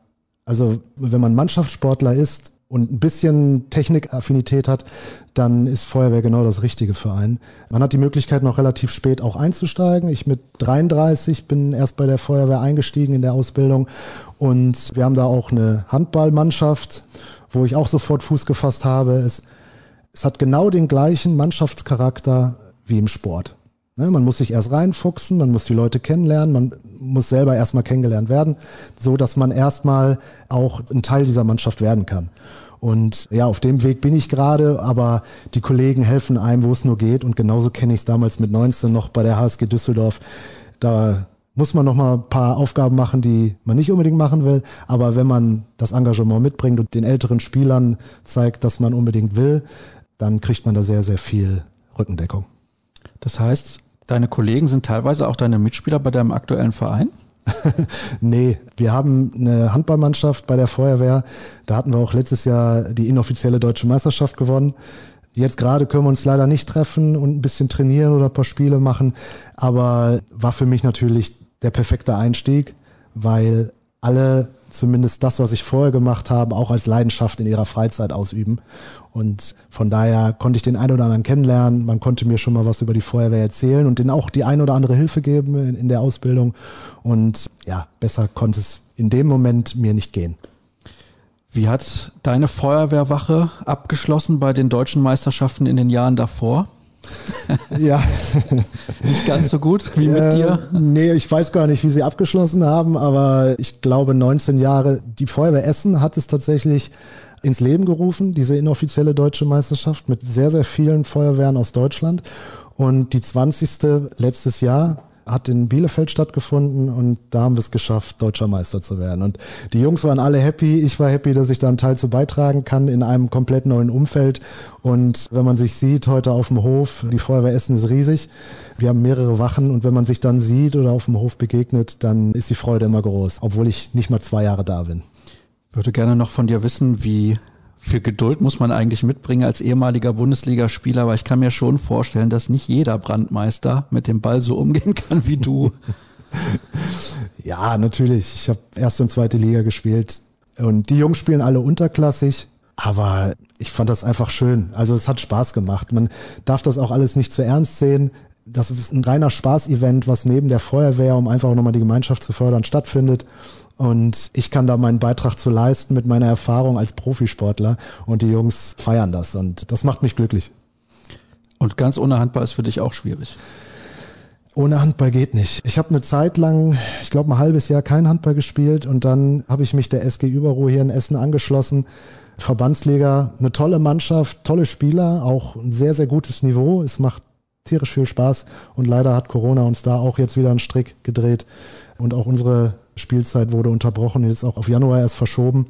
[SPEAKER 4] also wenn man Mannschaftssportler ist, und ein bisschen Technikaffinität hat, dann ist Feuerwehr genau das Richtige für einen. Man hat die Möglichkeit, noch relativ spät auch einzusteigen. Ich mit 33 bin erst bei der Feuerwehr eingestiegen in der Ausbildung und wir haben da auch eine Handballmannschaft, wo ich auch sofort Fuß gefasst habe. Es, es hat genau den gleichen Mannschaftscharakter wie im Sport. Ne, man muss sich erst reinfuchsen, man muss die Leute kennenlernen, man muss selber erstmal kennengelernt werden, so dass man erstmal auch ein Teil dieser Mannschaft werden kann. Und ja, auf dem Weg bin ich gerade, aber die Kollegen helfen einem, wo es nur geht. Und genauso kenne ich es damals mit 19 noch bei der HSG Düsseldorf. Da muss man noch mal ein paar Aufgaben machen, die man nicht unbedingt machen will. Aber wenn man das Engagement mitbringt und den älteren Spielern zeigt, dass man unbedingt will, dann kriegt man da sehr, sehr viel Rückendeckung.
[SPEAKER 1] Das heißt, Deine Kollegen sind teilweise auch deine Mitspieler bei deinem aktuellen Verein? <laughs>
[SPEAKER 4] nee, wir haben eine Handballmannschaft bei der Feuerwehr. Da hatten wir auch letztes Jahr die inoffizielle deutsche Meisterschaft gewonnen. Jetzt gerade können wir uns leider nicht treffen und ein bisschen trainieren oder ein paar Spiele machen. Aber war für mich natürlich der perfekte Einstieg, weil alle zumindest das, was ich vorher gemacht habe, auch als Leidenschaft in ihrer Freizeit ausüben. Und von daher konnte ich den einen oder anderen kennenlernen. Man konnte mir schon mal was über die Feuerwehr erzählen und denen auch die ein oder andere Hilfe geben in, in der Ausbildung. Und ja, besser konnte es in dem Moment mir nicht gehen.
[SPEAKER 1] Wie hat deine Feuerwehrwache abgeschlossen bei den deutschen Meisterschaften in den Jahren davor? <laughs>
[SPEAKER 4] ja.
[SPEAKER 1] Nicht ganz so gut wie mit äh, dir?
[SPEAKER 4] Nee, ich weiß gar nicht, wie sie abgeschlossen haben, aber ich glaube 19 Jahre. Die Feuerwehr Essen hat es tatsächlich ins Leben gerufen, diese inoffizielle deutsche Meisterschaft mit sehr, sehr vielen Feuerwehren aus Deutschland. Und die 20. letztes Jahr hat in Bielefeld stattgefunden und da haben wir es geschafft, deutscher Meister zu werden. Und die Jungs waren alle happy. Ich war happy, dass ich da einen Teil zu beitragen kann in einem komplett neuen Umfeld. Und wenn man sich sieht heute auf dem Hof, die Feuerwehr Essen ist riesig. Wir haben mehrere Wachen und wenn man sich dann sieht oder auf dem Hof begegnet, dann ist die Freude immer groß, obwohl ich nicht mal zwei Jahre da bin.
[SPEAKER 1] Ich würde gerne noch von dir wissen, wie viel Geduld muss man eigentlich mitbringen als ehemaliger Bundesligaspieler, aber ich kann mir schon vorstellen, dass nicht jeder Brandmeister mit dem Ball so umgehen kann wie du. <laughs>
[SPEAKER 4] ja, natürlich. Ich habe erste und zweite Liga gespielt und die Jungs spielen alle unterklassig. Aber ich fand das einfach schön. Also es hat Spaß gemacht. Man darf das auch alles nicht zu ernst sehen. Das ist ein reiner Spaß-Event, was neben der Feuerwehr, um einfach nochmal die Gemeinschaft zu fördern, stattfindet. Und ich kann da meinen Beitrag zu leisten mit meiner Erfahrung als Profisportler. Und die Jungs feiern das. Und das macht mich glücklich.
[SPEAKER 1] Und ganz ohne Handball ist für dich auch schwierig.
[SPEAKER 4] Ohne Handball geht nicht. Ich habe eine Zeit lang, ich glaube ein halbes Jahr kein Handball gespielt und dann habe ich mich der SG Überruhr hier in Essen angeschlossen. Verbandsliga, eine tolle Mannschaft, tolle Spieler, auch ein sehr, sehr gutes Niveau. Es macht tierisch viel Spaß. Und leider hat Corona uns da auch jetzt wieder einen Strick gedreht. Und auch unsere Spielzeit wurde unterbrochen, jetzt auch auf Januar erst verschoben.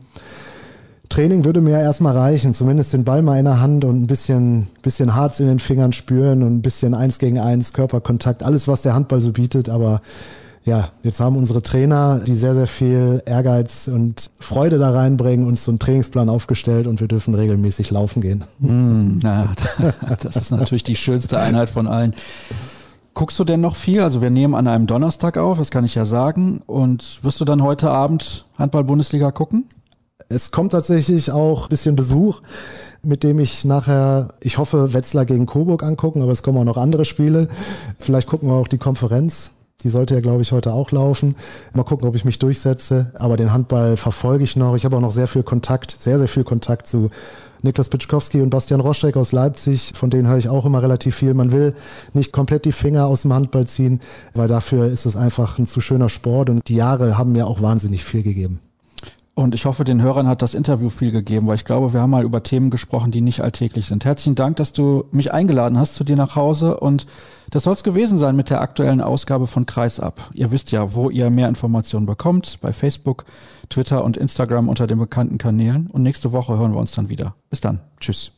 [SPEAKER 4] Training würde mir erstmal reichen, zumindest den Ball mal in der Hand und ein bisschen, bisschen Harz in den Fingern spüren und ein bisschen eins gegen eins Körperkontakt, alles was der Handball so bietet, aber ja, jetzt haben unsere Trainer, die sehr, sehr viel Ehrgeiz und Freude da reinbringen, uns so einen Trainingsplan aufgestellt und wir dürfen regelmäßig laufen gehen.
[SPEAKER 1] Mm, na, <laughs> das ist natürlich die schönste Einheit von allen. Guckst du denn noch viel? Also wir nehmen an einem Donnerstag auf, das kann ich ja sagen. Und wirst du dann heute Abend Handball-Bundesliga gucken?
[SPEAKER 4] Es kommt tatsächlich auch ein bisschen Besuch, mit dem ich nachher, ich hoffe, Wetzlar gegen Coburg angucken, aber es kommen auch noch andere Spiele. Vielleicht gucken wir auch die Konferenz. Die sollte ja, glaube ich, heute auch laufen. Mal gucken, ob ich mich durchsetze. Aber den Handball verfolge ich noch. Ich habe auch noch sehr viel Kontakt, sehr, sehr viel Kontakt zu Niklas Pitschkowski und Bastian Roschek aus Leipzig. Von denen höre ich auch immer relativ viel. Man will nicht komplett die Finger aus dem Handball ziehen, weil dafür ist es einfach ein zu schöner Sport. Und die Jahre haben mir auch wahnsinnig viel gegeben.
[SPEAKER 1] Und ich hoffe, den Hörern hat das Interview viel gegeben, weil ich glaube, wir haben mal über Themen gesprochen, die nicht alltäglich sind. Herzlichen Dank, dass du mich eingeladen hast zu dir nach Hause. Und das soll es gewesen sein mit der aktuellen Ausgabe von Kreisab. Ihr wisst ja, wo ihr mehr Informationen bekommt. Bei Facebook, Twitter und Instagram unter den bekannten Kanälen. Und nächste Woche hören wir uns dann wieder. Bis dann. Tschüss.